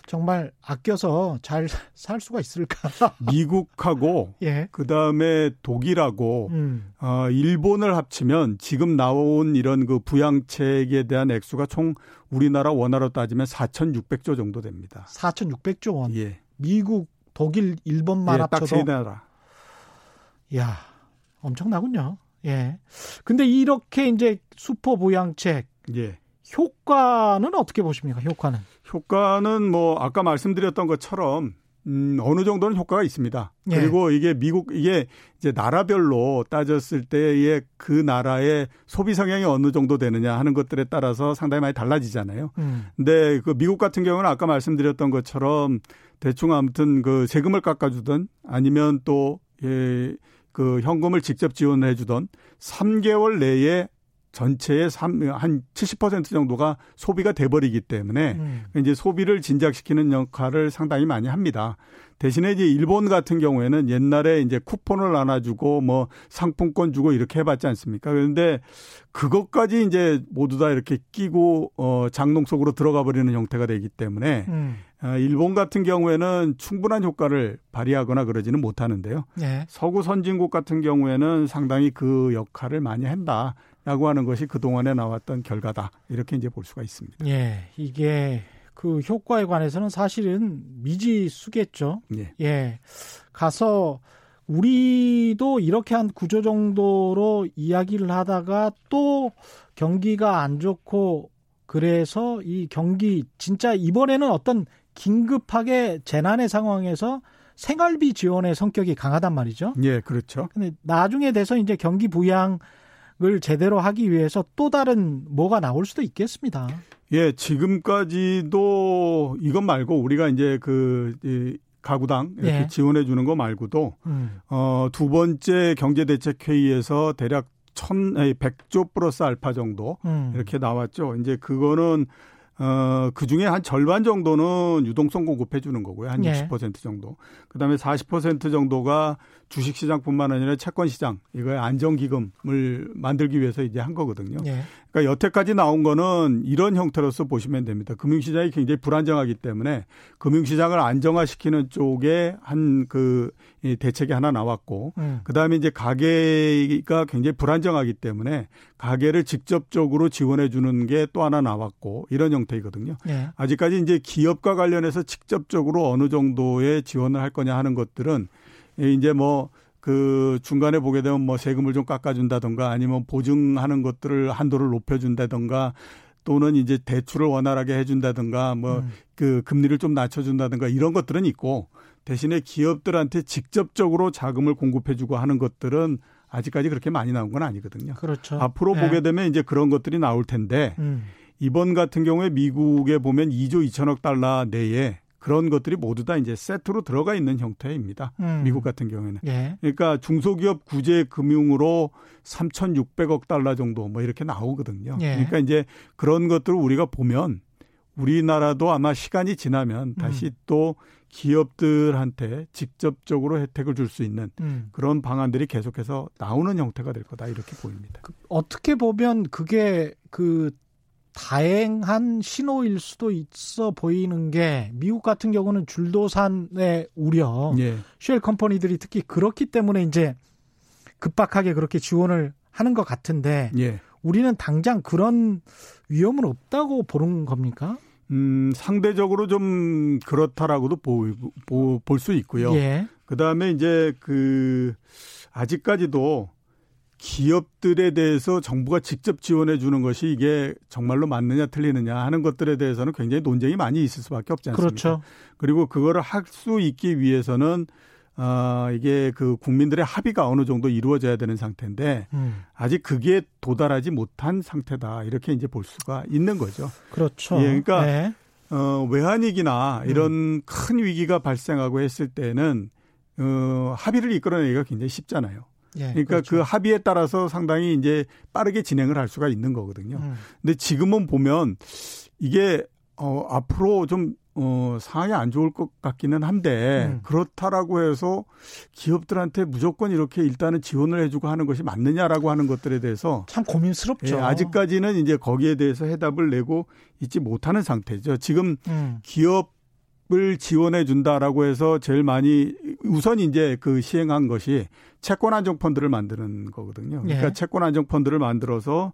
정말 아껴서 잘 살 수가 있을까? 미국하고 예. 그 다음에 독일하고 음. 어 일본을 합치면 지금 나온 이런 그 부양책에 대한 액수가 총 우리나라 원화로 따지면 4,600조 정도 됩니다. 4,600조 원. 예. 미국, 독일, 일본만 예, 합쳐도 딱세 나라. 야, 엄청나군요. 예. 근데 이렇게 이제 슈퍼 부양책 예. 효과는 어떻게 보십니까? 효과는? 효과는 뭐 아까 말씀드렸던 것처럼 음, 어느 정도는 효과가 있습니다. 예. 그리고 이게 미국, 이게 이제 나라별로 따졌을 때의 그 나라의 소비 성향이 어느 정도 되느냐 하는 것들에 따라서 상당히 많이 달라지잖아요. 음. 근데 그 미국 같은 경우는 아까 말씀드렸던 것처럼 대충 아무튼 그 세금을 깎아주든 아니면 또, 예, 그 현금을 직접 지원해 주던 3개월 내에 전체의 3, 한 70% 정도가 소비가 돼버리기 때문에 음. 이제 소비를 진작시키는 역할을 상당히 많이 합니다. 대신에 이제 일본 같은 경우에는 옛날에 이제 쿠폰을 나눠주고 뭐 상품권 주고 이렇게 해봤지 않습니까? 그런데 그것까지 이제 모두 다 이렇게 끼고 어 장롱 속으로 들어가 버리는 형태가 되기 때문에 음. 어, 일본 같은 경우에는 충분한 효과를 발휘하거나 그러지는 못하는데요. 네. 서구 선진국 같은 경우에는 상당히 그 역할을 많이 한다. 라고 하는 것이 그동안에 나왔던 결과다. 이렇게 이제 볼 수가 있습니다. 예. 이게 그 효과에 관해서는 사실은 미지수겠죠. 예. 예. 가서 우리도 이렇게 한 구조 정도로 이야기를 하다가 또 경기가 안 좋고 그래서 이 경기 진짜 이번에는 어떤 긴급하게 재난의 상황에서 생활비 지원의 성격이 강하단 말이죠. 예, 그렇죠. 근데 나중에 돼서 이제 경기 부양 을 제대로 하기 위해서 또 다른 뭐가 나올 수도 있겠습니다. 예, 지금까지도 이것 말고 우리가 이제 그 이, 가구당 이렇게 예. 지원해 주는 거 말고도 음. 어, 두 번째 경제 대책 회의에서 대략 천, 아니, 100조 플러스 알파 정도 음. 이렇게 나왔죠. 이제 그거는 어, 그 중에 한 절반 정도는 유동성 공급해 주는 거고요. 한 예. 60% 정도. 그 다음에 40% 정도가 주식시장뿐만 아니라 채권시장 이거의 안정기금을 만들기 위해서 이제 한 거거든요. 예. 그러니까 여태까지 나온 거는 이런 형태로서 보시면 됩니다. 금융시장이 굉장히 불안정하기 때문에 금융시장을 안정화시키는 쪽에 한 그 대책이 하나 나왔고, 음. 그 다음에 이제 가계가 굉장히 불안정하기 때문에 가계를 직접적으로 지원해 주는 게 또 하나 나왔고 이런 형태이거든요. 예. 아직까지 이제 기업과 관련해서 직접적으로 어느 정도의 지원을 할 거냐 하는 것들은 이제 뭐 그 중간에 보게 되면 뭐 세금을 좀 깎아준다던가 아니면 보증하는 것들을 한도를 높여준다던가 또는 이제 대출을 원활하게 해준다든가 뭐그 음. 그 금리를 좀 낮춰준다든가 이런 것들은 있고 대신에 기업들한테 직접적으로 자금을 공급해주고 하는 것들은 아직까지 그렇게 많이 나온 건 아니거든요. 그렇죠. 앞으로 네. 보게 되면 이제 그런 것들이 나올 텐데 음. 이번 같은 경우에 미국에 보면 2조 2천억 달러 내에 그런 것들이 모두 다 이제 세트로 들어가 있는 형태입니다. 음. 미국 같은 경우에는. 예. 그러니까 중소기업 구제 금융으로 3,600억 달러 정도 뭐 이렇게 나오거든요. 예. 그러니까 이제 그런 것들을 우리가 보면 우리나라도 아마 시간이 지나면 다시 음. 또 기업들한테 직접적으로 혜택을 줄 수 있는 음. 그런 방안들이 계속해서 나오는 형태가 될 거다 이렇게 보입니다. 그 어떻게 보면 그게 그 다행한 신호일 수도 있어 보이는 게 미국 같은 경우는 줄도산의 우려, 예. 쉘 컴퍼니들이 특히 그렇기 때문에 이제 급박하게 그렇게 지원을 하는 것 같은데 예. 우리는 당장 그런 위험은 없다고 보는 겁니까? 음, 상대적으로 좀 그렇다라고도 볼수 있고요. 예. 그 다음에 이제 그 아직까지도 기업들에 대해서 정부가 직접 지원해 주는 것이 이게 정말로 맞느냐 틀리느냐 하는 것들에 대해서는 굉장히 논쟁이 많이 있을 수밖에 없지 않습니까? 그렇죠. 그리고 그거를 할 수 있기 위해서는 어, 이게 그 국민들의 합의가 어느 정도 이루어져야 되는 상태인데 음. 아직 그게 도달하지 못한 상태다 이렇게 이제 볼 수가 있는 거죠. 그렇죠. 예, 그러니까 네. 어, 외환위기나 이런 음. 큰 위기가 발생하고 했을 때는 어, 합의를 이끌어내기가 굉장히 쉽잖아요. 예, 그러니까 그렇죠. 그 합의에 따라서 상당히 이제 빠르게 진행을 할 수가 있는 거거든요. 음. 근데 지금은 보면 이게 어 앞으로 좀 어, 상황이 안 좋을 것 같기는 한데 음. 그렇다라고 해서 기업들한테 무조건 이렇게 일단은 지원을 해주고 하는 것이 맞느냐라고 하는 것들에 대해서 참 고민스럽죠. 예, 아직까지는 이제 거기에 대해서 해답을 내고 있지 못하는 상태죠. 지금 음. 기업 을 지원해 준다라고 해서 제일 많이 우선 이제 그 시행한 것이 채권 안정 펀드를 만드는 거거든요. 그러니까 예. 채권 안정 펀드를 만들어서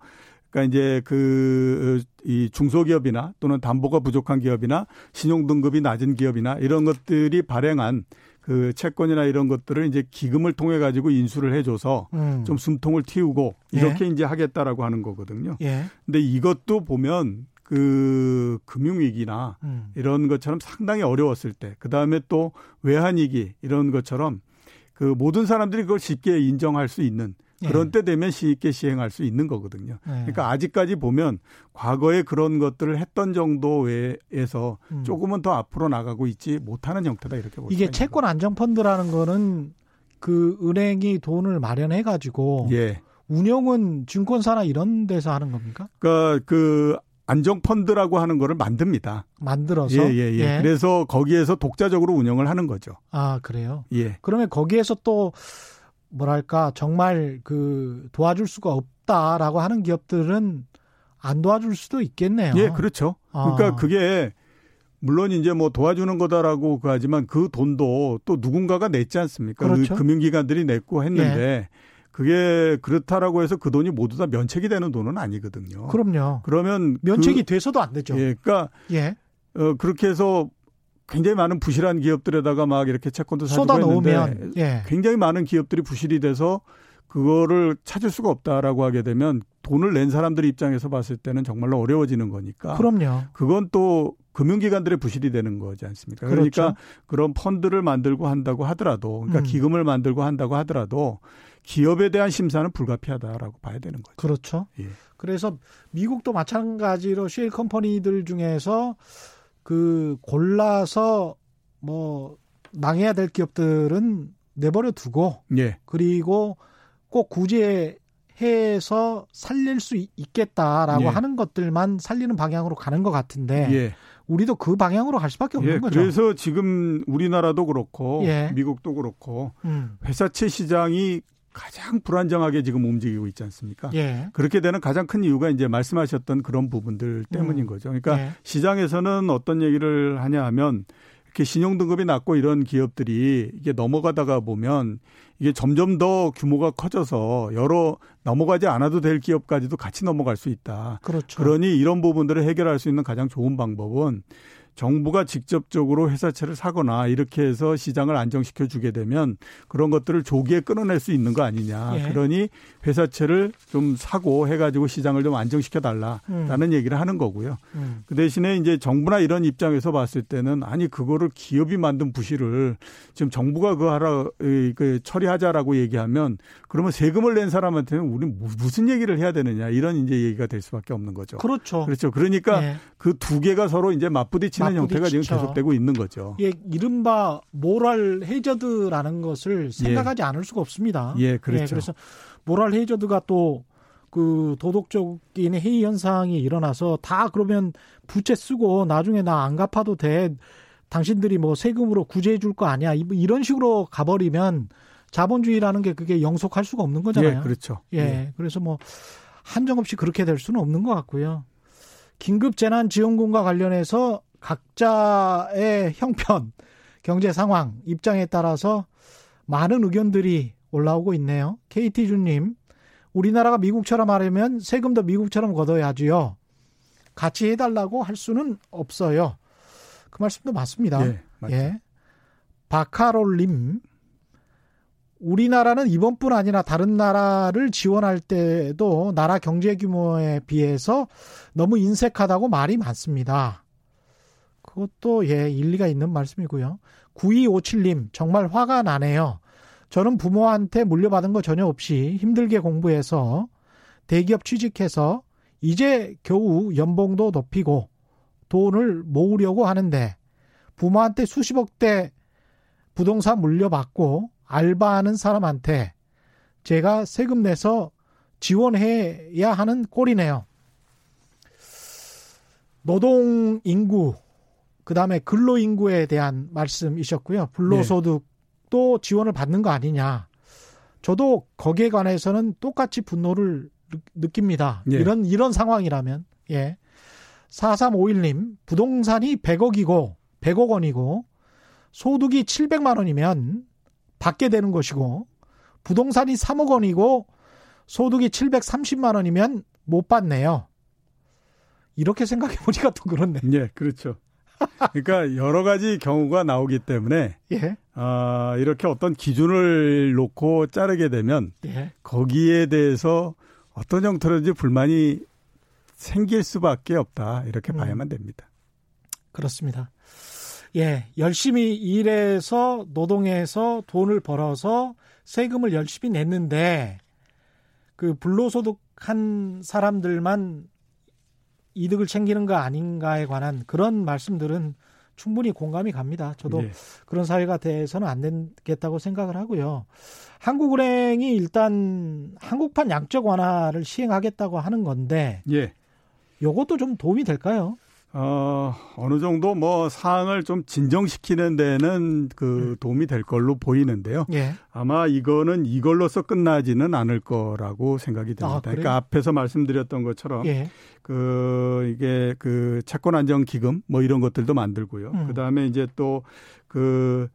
그러니까 이제 그 이 중소기업이나 또는 담보가 부족한 기업이나 신용 등급이 낮은 기업이나 이런 것들이 발행한 그 채권이나 이런 것들을 이제 기금을 통해 가지고 인수를 해줘서 음. 좀 숨통을 틔우고 이렇게 예. 이제 하겠다라고 하는 거거든요. 예. 근데 이것도 보면 그 금융위기나 음. 이런 것처럼 상당히 어려웠을 때, 그 다음에 또 외환위기 이런 것처럼 그 모든 사람들이 그걸 쉽게 인정할 수 있는 그런 예. 때 되면 쉽게 시행할 수 있는 거거든요. 예. 그러니까 아직까지 보면 과거에 그런 것들을 했던 정도 외에서 음. 조금은 더 앞으로 나가고 있지 못하는 형태다 이렇게 보시면 이게 채권 안정 펀드라는 거는 그 은행이 돈을 마련해 가지고 예. 운영은 증권사나 이런 데서 하는 겁니까? 그러니까 그 안정펀드라고 하는 거를 만듭니다. 만들어서? 예, 예, 예, 예. 그래서 거기에서 독자적으로 운영을 하는 거죠. 아, 그래요? 예. 그러면 거기에서 또 뭐랄까 정말 그 도와줄 수가 없다라고 하는 기업들은 안 도와줄 수도 있겠네요. 예, 그렇죠. 아. 그러니까 그게 물론 이제 뭐 도와주는 거다라고 하지만 그 돈도 또 누군가가 냈지 않습니까? 그 그렇죠. 그 금융기관들이 냈고 했는데 예. 그게 그렇다라고 해서 그 돈이 모두 다 면책이 되는 돈은 아니거든요. 그럼요. 그러면 면책이 그, 돼서도 안 되죠. 예, 그러니까 예. 어, 그렇게 해서 굉장히 많은 부실한 기업들에다가 막 이렇게 채권도 했는데 예. 굉장히 많은 기업들이 부실이 돼서 그거를 찾을 수가 없다라고 하게 되면 돈을 낸 사람들 입장에서 봤을 때는 정말로 어려워지는 거니까. 그럼요. 그건 또 금융기관들의 부실이 되는 거지 않습니까? 그러니까 그렇죠. 그러니까 그런 펀드를 만들고 한다고 하더라도, 그러니까 음. 기금을 만들고 한다고 하더라도 기업에 대한 심사는 불가피하다라고 봐야 되는 거죠. 그렇죠. 예. 그래서 미국도 마찬가지로 쉐일 컴퍼니들 중에서 그 골라서 뭐 망해야 될 기업들은 내버려 두고 예. 그리고 꼭 구제해서 살릴 수 있겠다라고 예. 하는 것들만 살리는 방향으로 가는 것 같은데 예. 우리도 그 방향으로 갈 수밖에 없는 예, 거죠. 그래서 지금 우리나라도 그렇고 예. 미국도 그렇고 음. 회사채 시장이 가장 불안정하게 지금 움직이고 있지 않습니까? 예. 그렇게 되는 가장 큰 이유가 이제 말씀하셨던 그런 부분들 때문인 음. 거죠. 그러니까 예. 시장에서는 어떤 얘기를 하냐 하면 이렇게 신용 등급이 낮고 이런 기업들이 이게 넘어가다가 보면 이게 점점 더 규모가 커져서 여러 넘어가지 않아도 될 기업까지도 같이 넘어갈 수 있다. 그렇죠. 그러니 이런 부분들을 해결할 수 있는 가장 좋은 방법은 정부가 직접적으로 회사채를 사거나 이렇게 해서 시장을 안정시켜 주게 되면 그런 것들을 조기에 끊어낼 수 있는 거 아니냐. 예. 그러니 회사채를 좀 사고 해가지고 시장을 좀 안정시켜 달라라는 음. 얘기를 하는 거고요. 음. 그 대신에 이제 정부나 이런 입장에서 봤을 때는 아니 그거를 기업이 만든 부실을 지금 정부가 그 하라 그 처리하자라고 얘기하면 그러면 세금을 낸 사람한테는 우리 무슨 얘기를 해야 되느냐 이런 이제 얘기가 될 수밖에 없는 거죠. 그렇죠. 그렇죠. 그러니까 예. 그두 개가 서로 이제 맞부딪히는 맞부딪히는 형태가 지금 계속되고 있는 거죠. 예, 이른바 모랄 헤저드라는 것을 생각하지 예. 않을 수가 없습니다. 예, 그렇죠. 예, 그래서 모랄 헤저드가 또 그 도덕적인 해이 현상이 일어나서 다 그러면 부채 쓰고 나중에 나 안 갚아도 돼. 당신들이 뭐 세금으로 구제해 줄 거 아니야. 이런 식으로 가버리면 자본주의라는 게 그게 영속할 수가 없는 거잖아요. 예, 그렇죠. 예. 예. 그래서 뭐 한정없이 그렇게 될 수는 없는 것 같고요. 긴급 재난 지원금과 관련해서 각자의 형편, 경제 상황, 입장에 따라서 많은 의견들이 올라오고 있네요. KT주님, 우리나라가 미국처럼 하려면 세금도 미국처럼 걷어야지요. 같이 해달라고 할 수는 없어요. 그 말씀도 맞습니다. 예. 예. 바카롤님, 우리나라는 이번뿐 아니라 다른 나라를 지원할 때도 나라 경제 규모에 비해서 너무 인색하다고 말이 많습니다. 그것도 예, 일리가 있는 말씀이고요. 9257님, 정말 화가 나네요. 저는 부모한테 물려받은 거 전혀 없이 힘들게 공부해서 대기업 취직해서 이제 겨우 연봉도 높이고 돈을 모으려고 하는데 부모한테 수십억대 부동산 물려받고 알바하는 사람한테 제가 세금 내서 지원해야 하는 꼴이네요. 노동 인구 그 다음에 근로 인구에 대한 말씀이셨고요. 불로소득도 지원을 받는 거 아니냐. 저도 거기에 관해서는 똑같이 분노를 느낍니다. 예. 이런, 이런 상황이라면. 예. 4351님, 부동산이 100억이고, 100억 원이고, 소득이 700만 원이면 받게 되는 것이고, 부동산이 3억 원이고, 소득이 730만 원이면 못 받네요. 이렇게 생각해 보니까 또 그렇네. 예, 그렇죠. 그러니까 여러 가지 경우가 나오기 때문에 예. 아, 이렇게 어떤 기준을 놓고 자르게 되면 예. 거기에 대해서 어떤 형태로든지 불만이 생길 수밖에 없다 이렇게 음. 봐야만 됩니다. 그렇습니다. 예, 열심히 일해서 노동해서 돈을 벌어서 세금을 열심히 냈는데 그 불로소득한 사람들만 이득을 챙기는 거 아닌가에 관한 그런 말씀들은 충분히 공감이 갑니다. 저도 네. 그런 사회가 돼서는 안 되겠다고 생각을 하고요. 한국은행이 일단 한국판 양적 완화를 시행하겠다고 하는 건데, 예. 요것도 좀 도움이 될까요? 어, 어느 정도 뭐 사항을 좀 진정시키는 데는 그 음. 도움이 될 걸로 보이는데요. 예. 아마 이거는 이걸로서 끝나지는 않을 거라고 생각이 됩니다. 아, 그러니까 앞에서 말씀드렸던 것처럼 예. 그 이게 그 채권 안정 기금 뭐 이런 것들도 만들고요. 음. 그다음에 이제 또그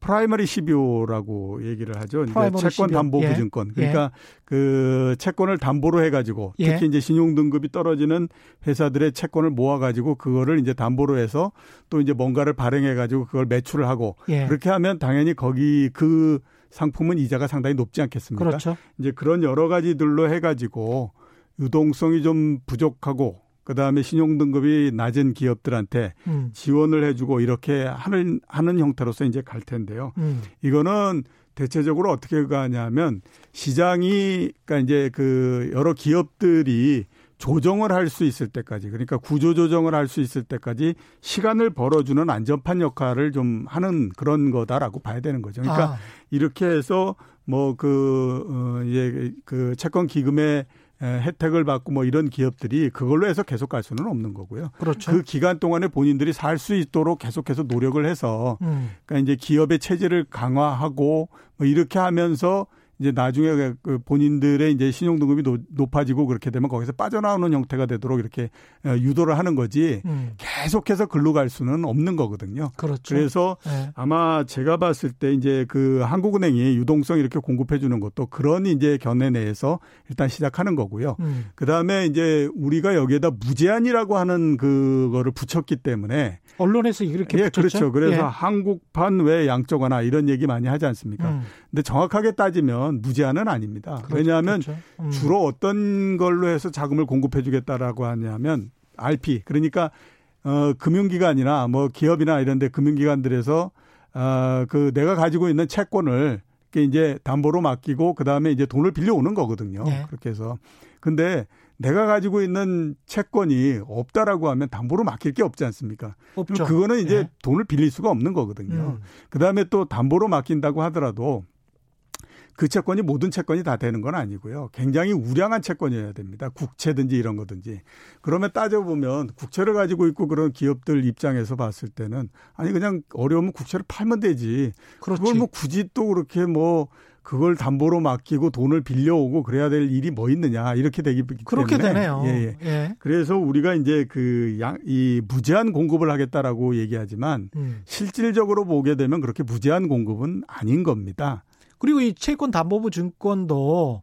primary CBO라고 얘기를 하죠. 이제 채권 담보 예. 부증권. 예. 그러니까 예. 그 채권을 담보로 해 가지고 예. 특히 이제 신용 등급이 떨어지는 회사들의 채권을 모아 가지고 그거를 이제 담보로 해서 또 이제 뭔가를 발행해 가지고 그걸 매출을 하고 예. 그렇게 하면 당연히 거기 그 상품은 이자가 상당히 높지 않겠습니까? 그렇죠. 이제 그런 여러 가지들로 해 가지고 유동성이 좀 부족하고 그다음에 신용 등급이 낮은 기업들한테 음. 지원을 해주고 이렇게 하는 하는 형태로서 이제 갈 텐데요. 음. 이거는 대체적으로 어떻게 가냐면 시장이 그러니까 이제 그 여러 기업들이 조정을 할 수 있을 때까지 그러니까 구조 조정을 할 수 있을 때까지 시간을 벌어주는 안전판 역할을 좀 하는 그런 거다라고 봐야 되는 거죠. 그러니까 아. 이렇게 해서 뭐그 어, 예, 그 채권 기금의 혜택을 받고 뭐 이런 기업들이 그걸로 해서 계속 갈 수는 없는 거고요. 그렇죠. 그 기간 동안에 본인들이 살 수 있도록 계속해서 노력을 해서 음. 그러니까 이제 기업의 체질을 강화하고 뭐 이렇게 하면서 이제 나중에 그, 그 본인들의 이제 신용 등급이 높아지고 그렇게 되면 거기서 빠져나오는 형태가 되도록 이렇게 어, 유도를 하는 거지 음. 계속해서 글로 갈 수는 없는 거거든요. 그렇죠. 그래서 네. 아마 제가 봤을 때 이제 그 한국은행이 유동성 이렇게 공급해 주는 것도 그런 이제 견해 내에서 일단 시작하는 거고요. 음. 그 다음에 이제 우리가 여기에다 무제한이라고 하는 그거를 붙였기 때문에 언론에서 이렇게 예, 붙였죠? 그렇죠. 그래서 예. 한국판 외 양적 완화 이런 얘기 많이 하지 않습니까? 음. 근데 정확하게 따지면 무제한은 아닙니다. 그렇죠. 왜냐하면 그렇죠. 음. 주로 어떤 걸로 해서 자금을 공급해 주겠다라고 하냐면 RP 그러니까 어 금융기관이나 뭐 기업이나 이런 데 금융기관들에서 어그 내가 가지고 있는 채권을 이제 담보로 맡기고 그다음에 이제 돈을 빌려 오는 거거든요. 네. 그렇게 해서 근데 내가 가지고 있는 채권이 없다라고 하면 담보로 맡길 게 없지 않습니까? 없죠. 그거는 이제 네. 돈을 빌릴 수가 없는 거거든요. 음. 그다음에 또 담보로 맡긴다고 하더라도 그 채권이 모든 채권이 다 되는 건 아니고요. 굉장히 우량한 채권이어야 됩니다. 국채든지 이런 거든지. 그러면 따져보면 국채를 가지고 있고 그런 기업들 입장에서 봤을 때는 아니 그냥 어려우면 국채를 팔면 되지. 그렇지. 그걸 뭐 굳이 또 그렇게 뭐 그걸 담보로 맡기고 돈을 빌려오고 그래야 될 일이 뭐 있느냐 이렇게 되기 때문에 그렇게 되네요. 예, 예. 예. 그래서 우리가 이제 그양이 무제한 공급을 하겠다라고 얘기하지만 음. 실질적으로 보게 되면 그렇게 무제한 공급은 아닌 겁니다. 그리고 이 채권 담보부 증권도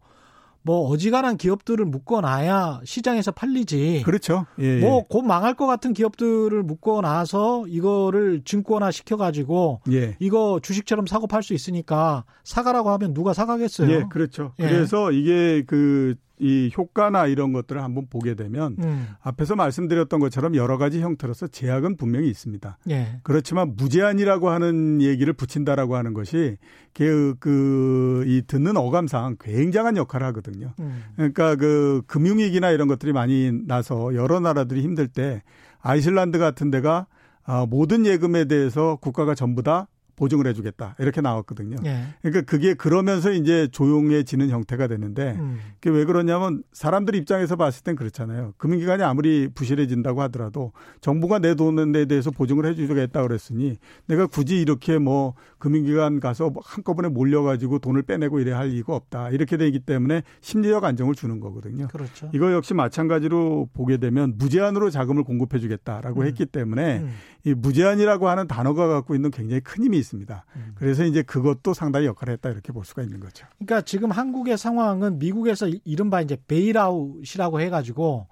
뭐 어지간한 기업들을 묶어놔야 시장에서 팔리지. 그렇죠. 예, 예. 뭐곧 망할 것 같은 기업들을 묶어놔서 이거를 증권화 시켜가지고 예. 이거 주식처럼 사고 팔 수 있으니까 사가라고 하면 누가 사가겠어요. 예, 그렇죠. 예. 그래서 이게 그 이 효과나 이런 것들을 한번 보게 되면 음. 앞에서 말씀드렸던 것처럼 여러 가지 형태로서 제약은 분명히 있습니다. 예. 그렇지만 무제한이라고 하는 얘기를 붙인다라고 하는 것이 그, 그, 이 듣는 어감상 굉장한 역할을 하거든요. 음. 그러니까 그 금융위기나 이런 것들이 많이 나서 여러 나라들이 힘들 때 아이슬란드 같은 데가 아, 모든 예금에 대해서 국가가 전부 다 보증을 해주겠다 이렇게 나왔거든요. 예. 그러니까 그게 그러면서 이제 조용해지는 형태가 되는데 음. 그게 왜 그러냐면 사람들 입장에서 봤을 땐 그렇잖아요. 금융기관이 아무리 부실해진다고 하더라도 정부가 내 돈에 대해서 보증을 해주겠다 그랬으니 내가 굳이 이렇게 뭐 금융기관 가서 뭐 한꺼번에 몰려가지고 돈을 빼내고 이래야 할 이유가 없다 이렇게 되기 때문에 심리적 안정을 주는 거거든요. 그렇죠. 이거 역시 마찬가지로 보게 되면 무제한으로 자금을 공급해 주겠다라고 음. 했기 때문에 음. 이 무제한이라고 하는 단어가 갖고 있는 굉장히 큰 힘이 있습니다. 음. 그래서 이제 그것도 상당히 역할을 했다 이렇게 볼 수가 있는 거죠. 그러니까 지금 한국의 상황은 미국에서 이른바 이제 bailout이라고 해가지고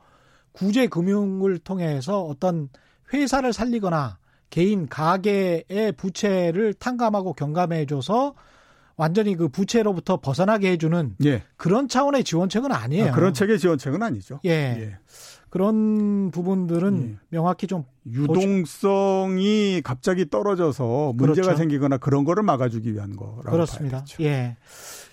구제 금융을 통해서 어떤 회사를 살리거나 개인 가계의 부채를 탕감하고 경감해줘서 완전히 그 부채로부터 벗어나게 해주는 예. 그런 차원의 지원책은 아니에요. 아, 그런 책의 지원책은 아니죠. 예. 예. 그런 부분들은 예. 명확히 좀 유동성이 갑자기 떨어져서 문제가 그렇죠. 생기거나 그런 거를 막아주기 위한 거라고 그렇습니다. 예.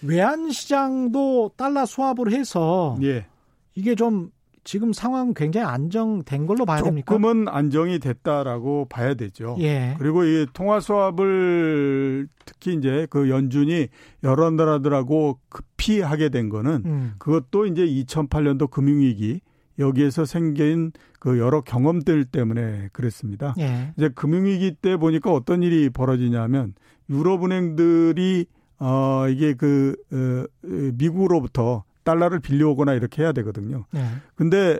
외환 시장도 달러 수합을 해서 예. 이게 좀 지금 상황 굉장히 안정된 걸로 봐야 됩니까? 조금은 안정이 됐다라고 봐야 되죠. 예. 그리고 이 통화 수합을 특히 이제 그 연준이 여러 나라들하고 급히 하게 된 거는 음. 그것도 이제 2008년도 금융위기 여기에서 생긴 그 여러 경험들 때문에 그랬습니다. 예. 이제 금융위기 때 보니까 어떤 일이 벌어지냐면 유럽은행들이 어 이게 그 어, 미국으로부터 달러를 빌려오거나 이렇게 해야 되거든요. 예. 근데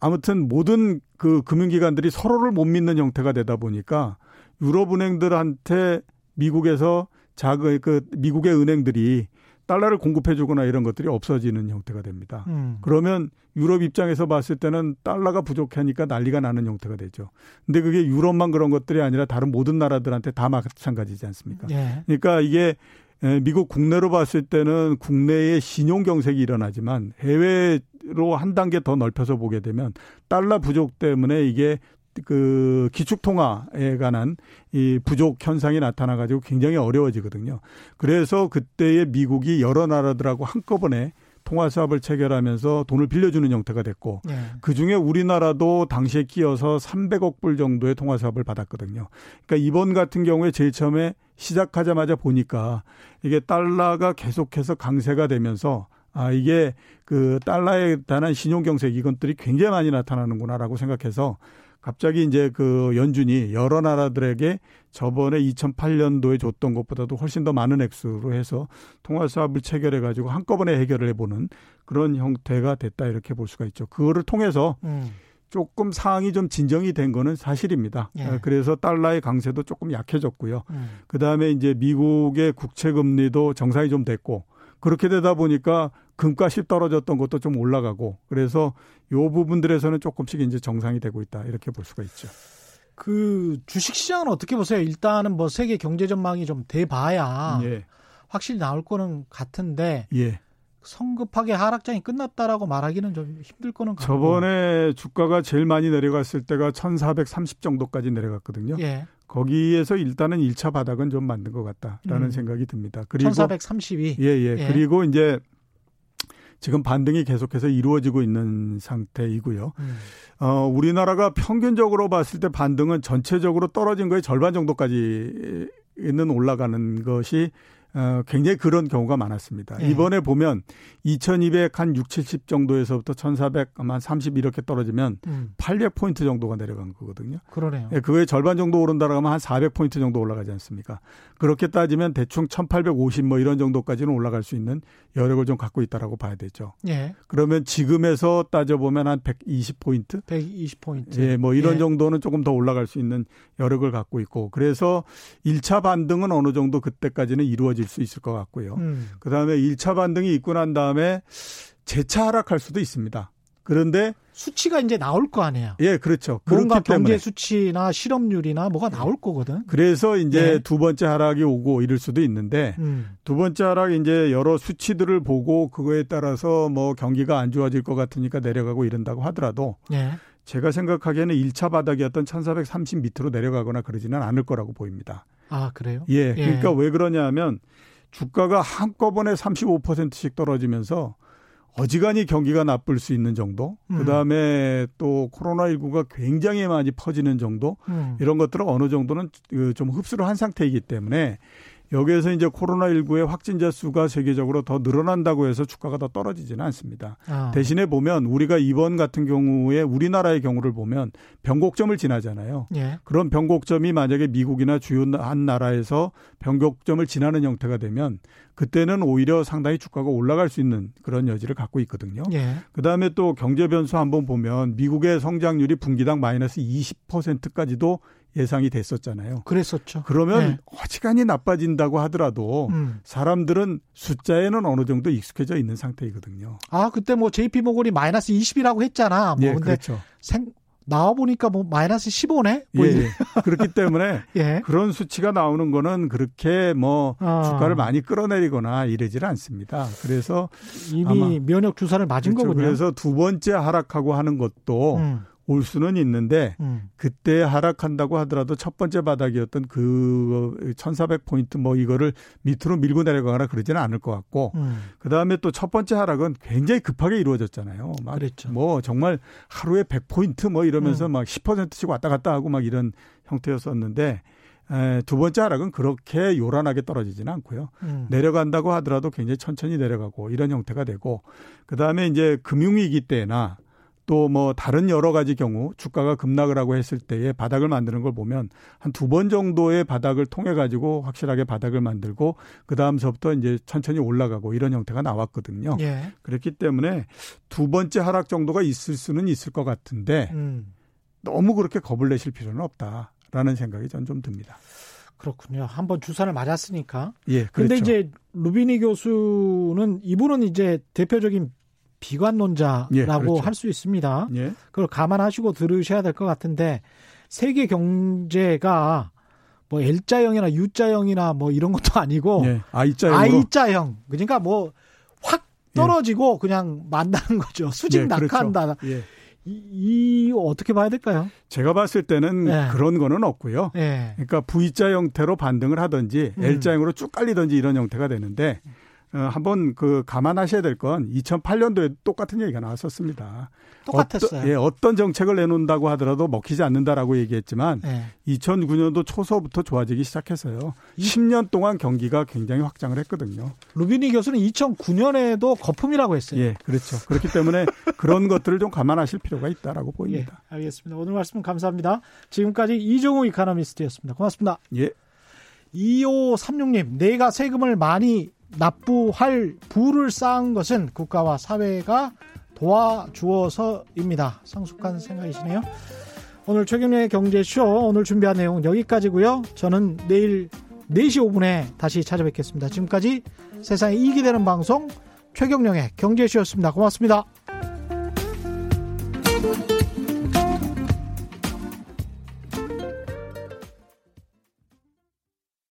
아무튼 모든 그 금융기관들이 서로를 못 믿는 형태가 되다 보니까 유럽 은행들한테 미국에서 작은 그 미국의 은행들이 달러를 공급해 주거나 이런 것들이 없어지는 형태가 됩니다. 음. 그러면 유럽 입장에서 봤을 때는 달러가 부족하니까 난리가 나는 형태가 되죠. 근데 그게 유럽만 그런 것들이 아니라 다른 모든 나라들한테 다 마찬가지지 않습니까? 예. 그러니까 이게 미국 국내로 봤을 때는 국내의 신용 경색이 일어나지만 해외로 한 단계 더 넓혀서 보게 되면 달러 부족 때문에 이게 그 기축 통화에 관한 이 부족 현상이 나타나 가지고 굉장히 어려워지거든요. 그래서 그때의 미국이 여러 나라들하고 한꺼번에 통화 수합을 체결하면서 돈을 빌려주는 형태가 됐고 네. 그 중에 우리나라도 당시에 끼어서 300억 불 정도의 통화 수합을 받았거든요. 그러니까 이번 같은 경우에 제일 처음에 시작하자마자 보니까 이게 달러가 계속해서 강세가 되면서 아, 이게 그 달러에 대한 신용 경색 이것들이 굉장히 많이 나타나는구나라고 생각해서 갑자기 이제 그 연준이 여러 나라들에게 저번에 2008년도에 줬던 것보다도 훨씬 더 많은 액수로 해서 통화 수합을 체결해 가지고 한꺼번에 해결을 해보는 그런 형태가 됐다 이렇게 볼 수가 있죠. 그거를 통해서 음. 조금 상황이 좀 진정이 된 거는 사실입니다. 예. 그래서 달러의 강세도 조금 약해졌고요. 음. 그 다음에 이제 미국의 국채 금리도 정상이 좀 됐고 그렇게 되다 보니까 금값이 떨어졌던 것도 좀 올라가고 그래서 요 부분들에서는 조금씩 이제 정상이 되고 있다 이렇게 볼 수가 있죠. 그 주식 시장은 어떻게 보세요? 일단은 뭐 세계 경제 전망이 좀 돼봐야 예. 확실히 나올 거는 같은데 예. 성급하게 하락장이 끝났다라고 말하기는 좀 힘들 거는 같고. 저번에 주가가 제일 많이 내려갔을 때가 1,430 정도까지 내려갔거든요. 예. 거기에서 일단은 1차 바닥은 좀 만든 것 같다라는 음. 생각이 듭니다. 그리고 1,432. 예, 예, 예. 그리고 이제 지금 반등이 계속해서 이루어지고 있는 상태이고요. 음. 어, 우리나라가 평균적으로 봤을 때 반등은 전체적으로 떨어진 거의 절반 정도까지 있는 올라가는 것이 어, 굉장히 그런 경우가 많았습니다. 네. 이번에 보면 2200 한 6, 70 정도에서부터 1400 아마 30 이렇게 떨어지면 음. 800포인트 정도가 내려간 거거든요. 그러네요. 예, 그거의 절반 정도 오른다라고 하면 한 400포인트 정도 올라가지 않습니까? 그렇게 따지면 대충 1850 뭐 이런 정도까지는 올라갈 수 있는 여력을 좀 갖고 있다라고 봐야 되죠. 예. 그러면 지금에서 따져보면 한 120포인트? 120포인트. 예, 뭐 이런 예. 정도는 조금 더 올라갈 수 있는 여력을 갖고 있고 그래서 1차 반등은 어느 정도 그때까지는 이루어질 이어질 수 있을 것 같고요. 음. 그 다음에 1차 반등이 있고 난 다음에 재차 하락할 수도 있습니다. 그런데 수치가 이제 나올 거 아니에요. 예, 그렇죠. 뭔가 경제 때문에. 수치나 실업률이나 뭐가 나올 거거든. 그래서 이제 네. 두 번째 하락이 오고 이럴 수도 있는데 음. 두 번째 하락 이제 여러 수치들을 보고 그거에 따라서 뭐 경기가 안 좋아질 것 같으니까 내려가고 이런다고 하더라도 네. 제가 생각하기에는 1차 바닥이었던 1430 밑으로 내려가거나 그러지는 않을 거라고 보입니다. 아, 그래요? 예. 예. 그러니까 왜 그러냐면 주가가 한꺼번에 35%씩 떨어지면서 어지간히 경기가 나쁠 수 있는 정도, 음. 그 다음에 또 코로나19가 굉장히 많이 퍼지는 정도, 음. 이런 것들은 어느 정도는 그좀 흡수를 한 상태이기 때문에 여기에서 이제 코로나19의 확진자 수가 세계적으로 더 늘어난다고 해서 주가가 더 떨어지지는 않습니다. 아. 대신에 보면 우리가 이번 같은 경우에 우리나라의 경우를 보면 변곡점을 지나잖아요. 예. 그런 변곡점이 만약에 미국이나 주요 한 나라에서 변곡점을 지나는 형태가 되면 그때는 오히려 상당히 주가가 올라갈 수 있는 그런 여지를 갖고 있거든요. 예. 그다음에 또 경제 변수 한번 보면 미국의 성장률이 분기당 마이너스 20%까지도 예상이 됐었잖아요. 그랬었죠. 그러면 네. 어지간히 나빠진다고 하더라도 음. 사람들은 숫자에는 어느 정도 익숙해져 있는 상태이거든요. 아, 그때 뭐 JP 모건이 마이너스 20이라고 했잖아. 뭐 예, 근데 그렇죠. 생, 나와 보니까 뭐 마이너스 15네. 뭐 예, 예. 그렇기 때문에 예. 그런 수치가 나오는 거는 그렇게 뭐 어. 주가를 많이 끌어내리거나 이러지는 않습니다. 그래서 이미 면역 주사를 맞은 그렇죠. 거군요. 그래서 두 번째 하락하고 하는 것도 음. 올 수는 있는데 음. 그때 하락한다고 하더라도 첫 번째 바닥이었던 그 1400포인트 뭐 이거를 밑으로 밀고 내려가거나 그러지는 않을 것 같고 음. 그다음에 또 첫 번째 하락은 굉장히 급하게 이루어졌잖아요. 막 그랬죠. 뭐 정말 하루에 100포인트 뭐 이러면서 음. 막 10%씩 왔다 갔다 하고 막 이런 형태였었는데 에, 두 번째 하락은 그렇게 요란하게 떨어지지는 않고요. 음. 내려간다고 하더라도 굉장히 천천히 내려가고 이런 형태가 되고 그다음에 이제 금융위기 때나 또 뭐 다른 여러 가지 경우 주가가 급락을 하고 했을 때에 바닥을 만드는 걸 보면 한 두 번 정도의 바닥을 통해 가지고 확실하게 바닥을 만들고 그 다음서부터 이제 천천히 올라가고 이런 형태가 나왔거든요. 예. 그렇기 때문에 두 번째 하락 정도가 있을 수는 있을 것 같은데 음. 너무 그렇게 겁을 내실 필요는 없다라는 생각이 전 좀 듭니다. 그렇군요. 한번 주사를 맞았으니까. 예. 그렇죠. 근데 이제 루비니 교수는 이분은 이제 대표적인 비관론자라고 예, 그렇죠. 할수 있습니다. 예. 그걸 감안하시고 들으셔야 될 것 같은데 세계 경제가 뭐 L자형이나 U자형이나 뭐 이런 것도 아니고 예, I자형 I자형 그러니까 뭐 확 떨어지고 예. 그냥 만다는 거죠. 수직 예, 그렇죠. 낙하한다. 그렇죠. 이, 이, 어떻게 봐야 될까요? 제가 봤을 때는 네. 그런 거는 없고요. 네. 그러니까 V자 형태로 반등을 하든지 음. L자형으로 쭉 깔리든지 이런 형태가 되는데 어, 한번 그 감안하셔야 될 건 2008년도에 똑같은 얘기가 나왔었습니다. 똑같았어요. 어떤, 예, 어떤 정책을 내놓는다고 하더라도 먹히지 않는다라고 얘기했지만 네. 2009년도 초서부터 좋아지기 시작해서요. 10년 동안 경기가 굉장히 확장을 했거든요. 루비니 교수는 2009년에도 거품이라고 했어요. 예, 그렇죠. 그렇기 때문에 그런 것들을 좀 감안하실 필요가 있다라고 보입니다. 예, 알겠습니다. 오늘 말씀 감사합니다. 지금까지 이종우 이카노미스트였습니다. 고맙습니다. 예. 2536님, 내가 세금을 많이 납부할 부를 쌓은 것은 국가와 사회가 도와주어서입니다. 성숙한 생각이시네요. 오늘 최경련의 경제쇼 오늘 준비한 내용 은 여기까지고요. 저는 내일 4시 5분에 다시 찾아뵙겠습니다. 지금까지 세상에 이익이 되는 방송 최경령의 경제쇼였습니다. 고맙습니다.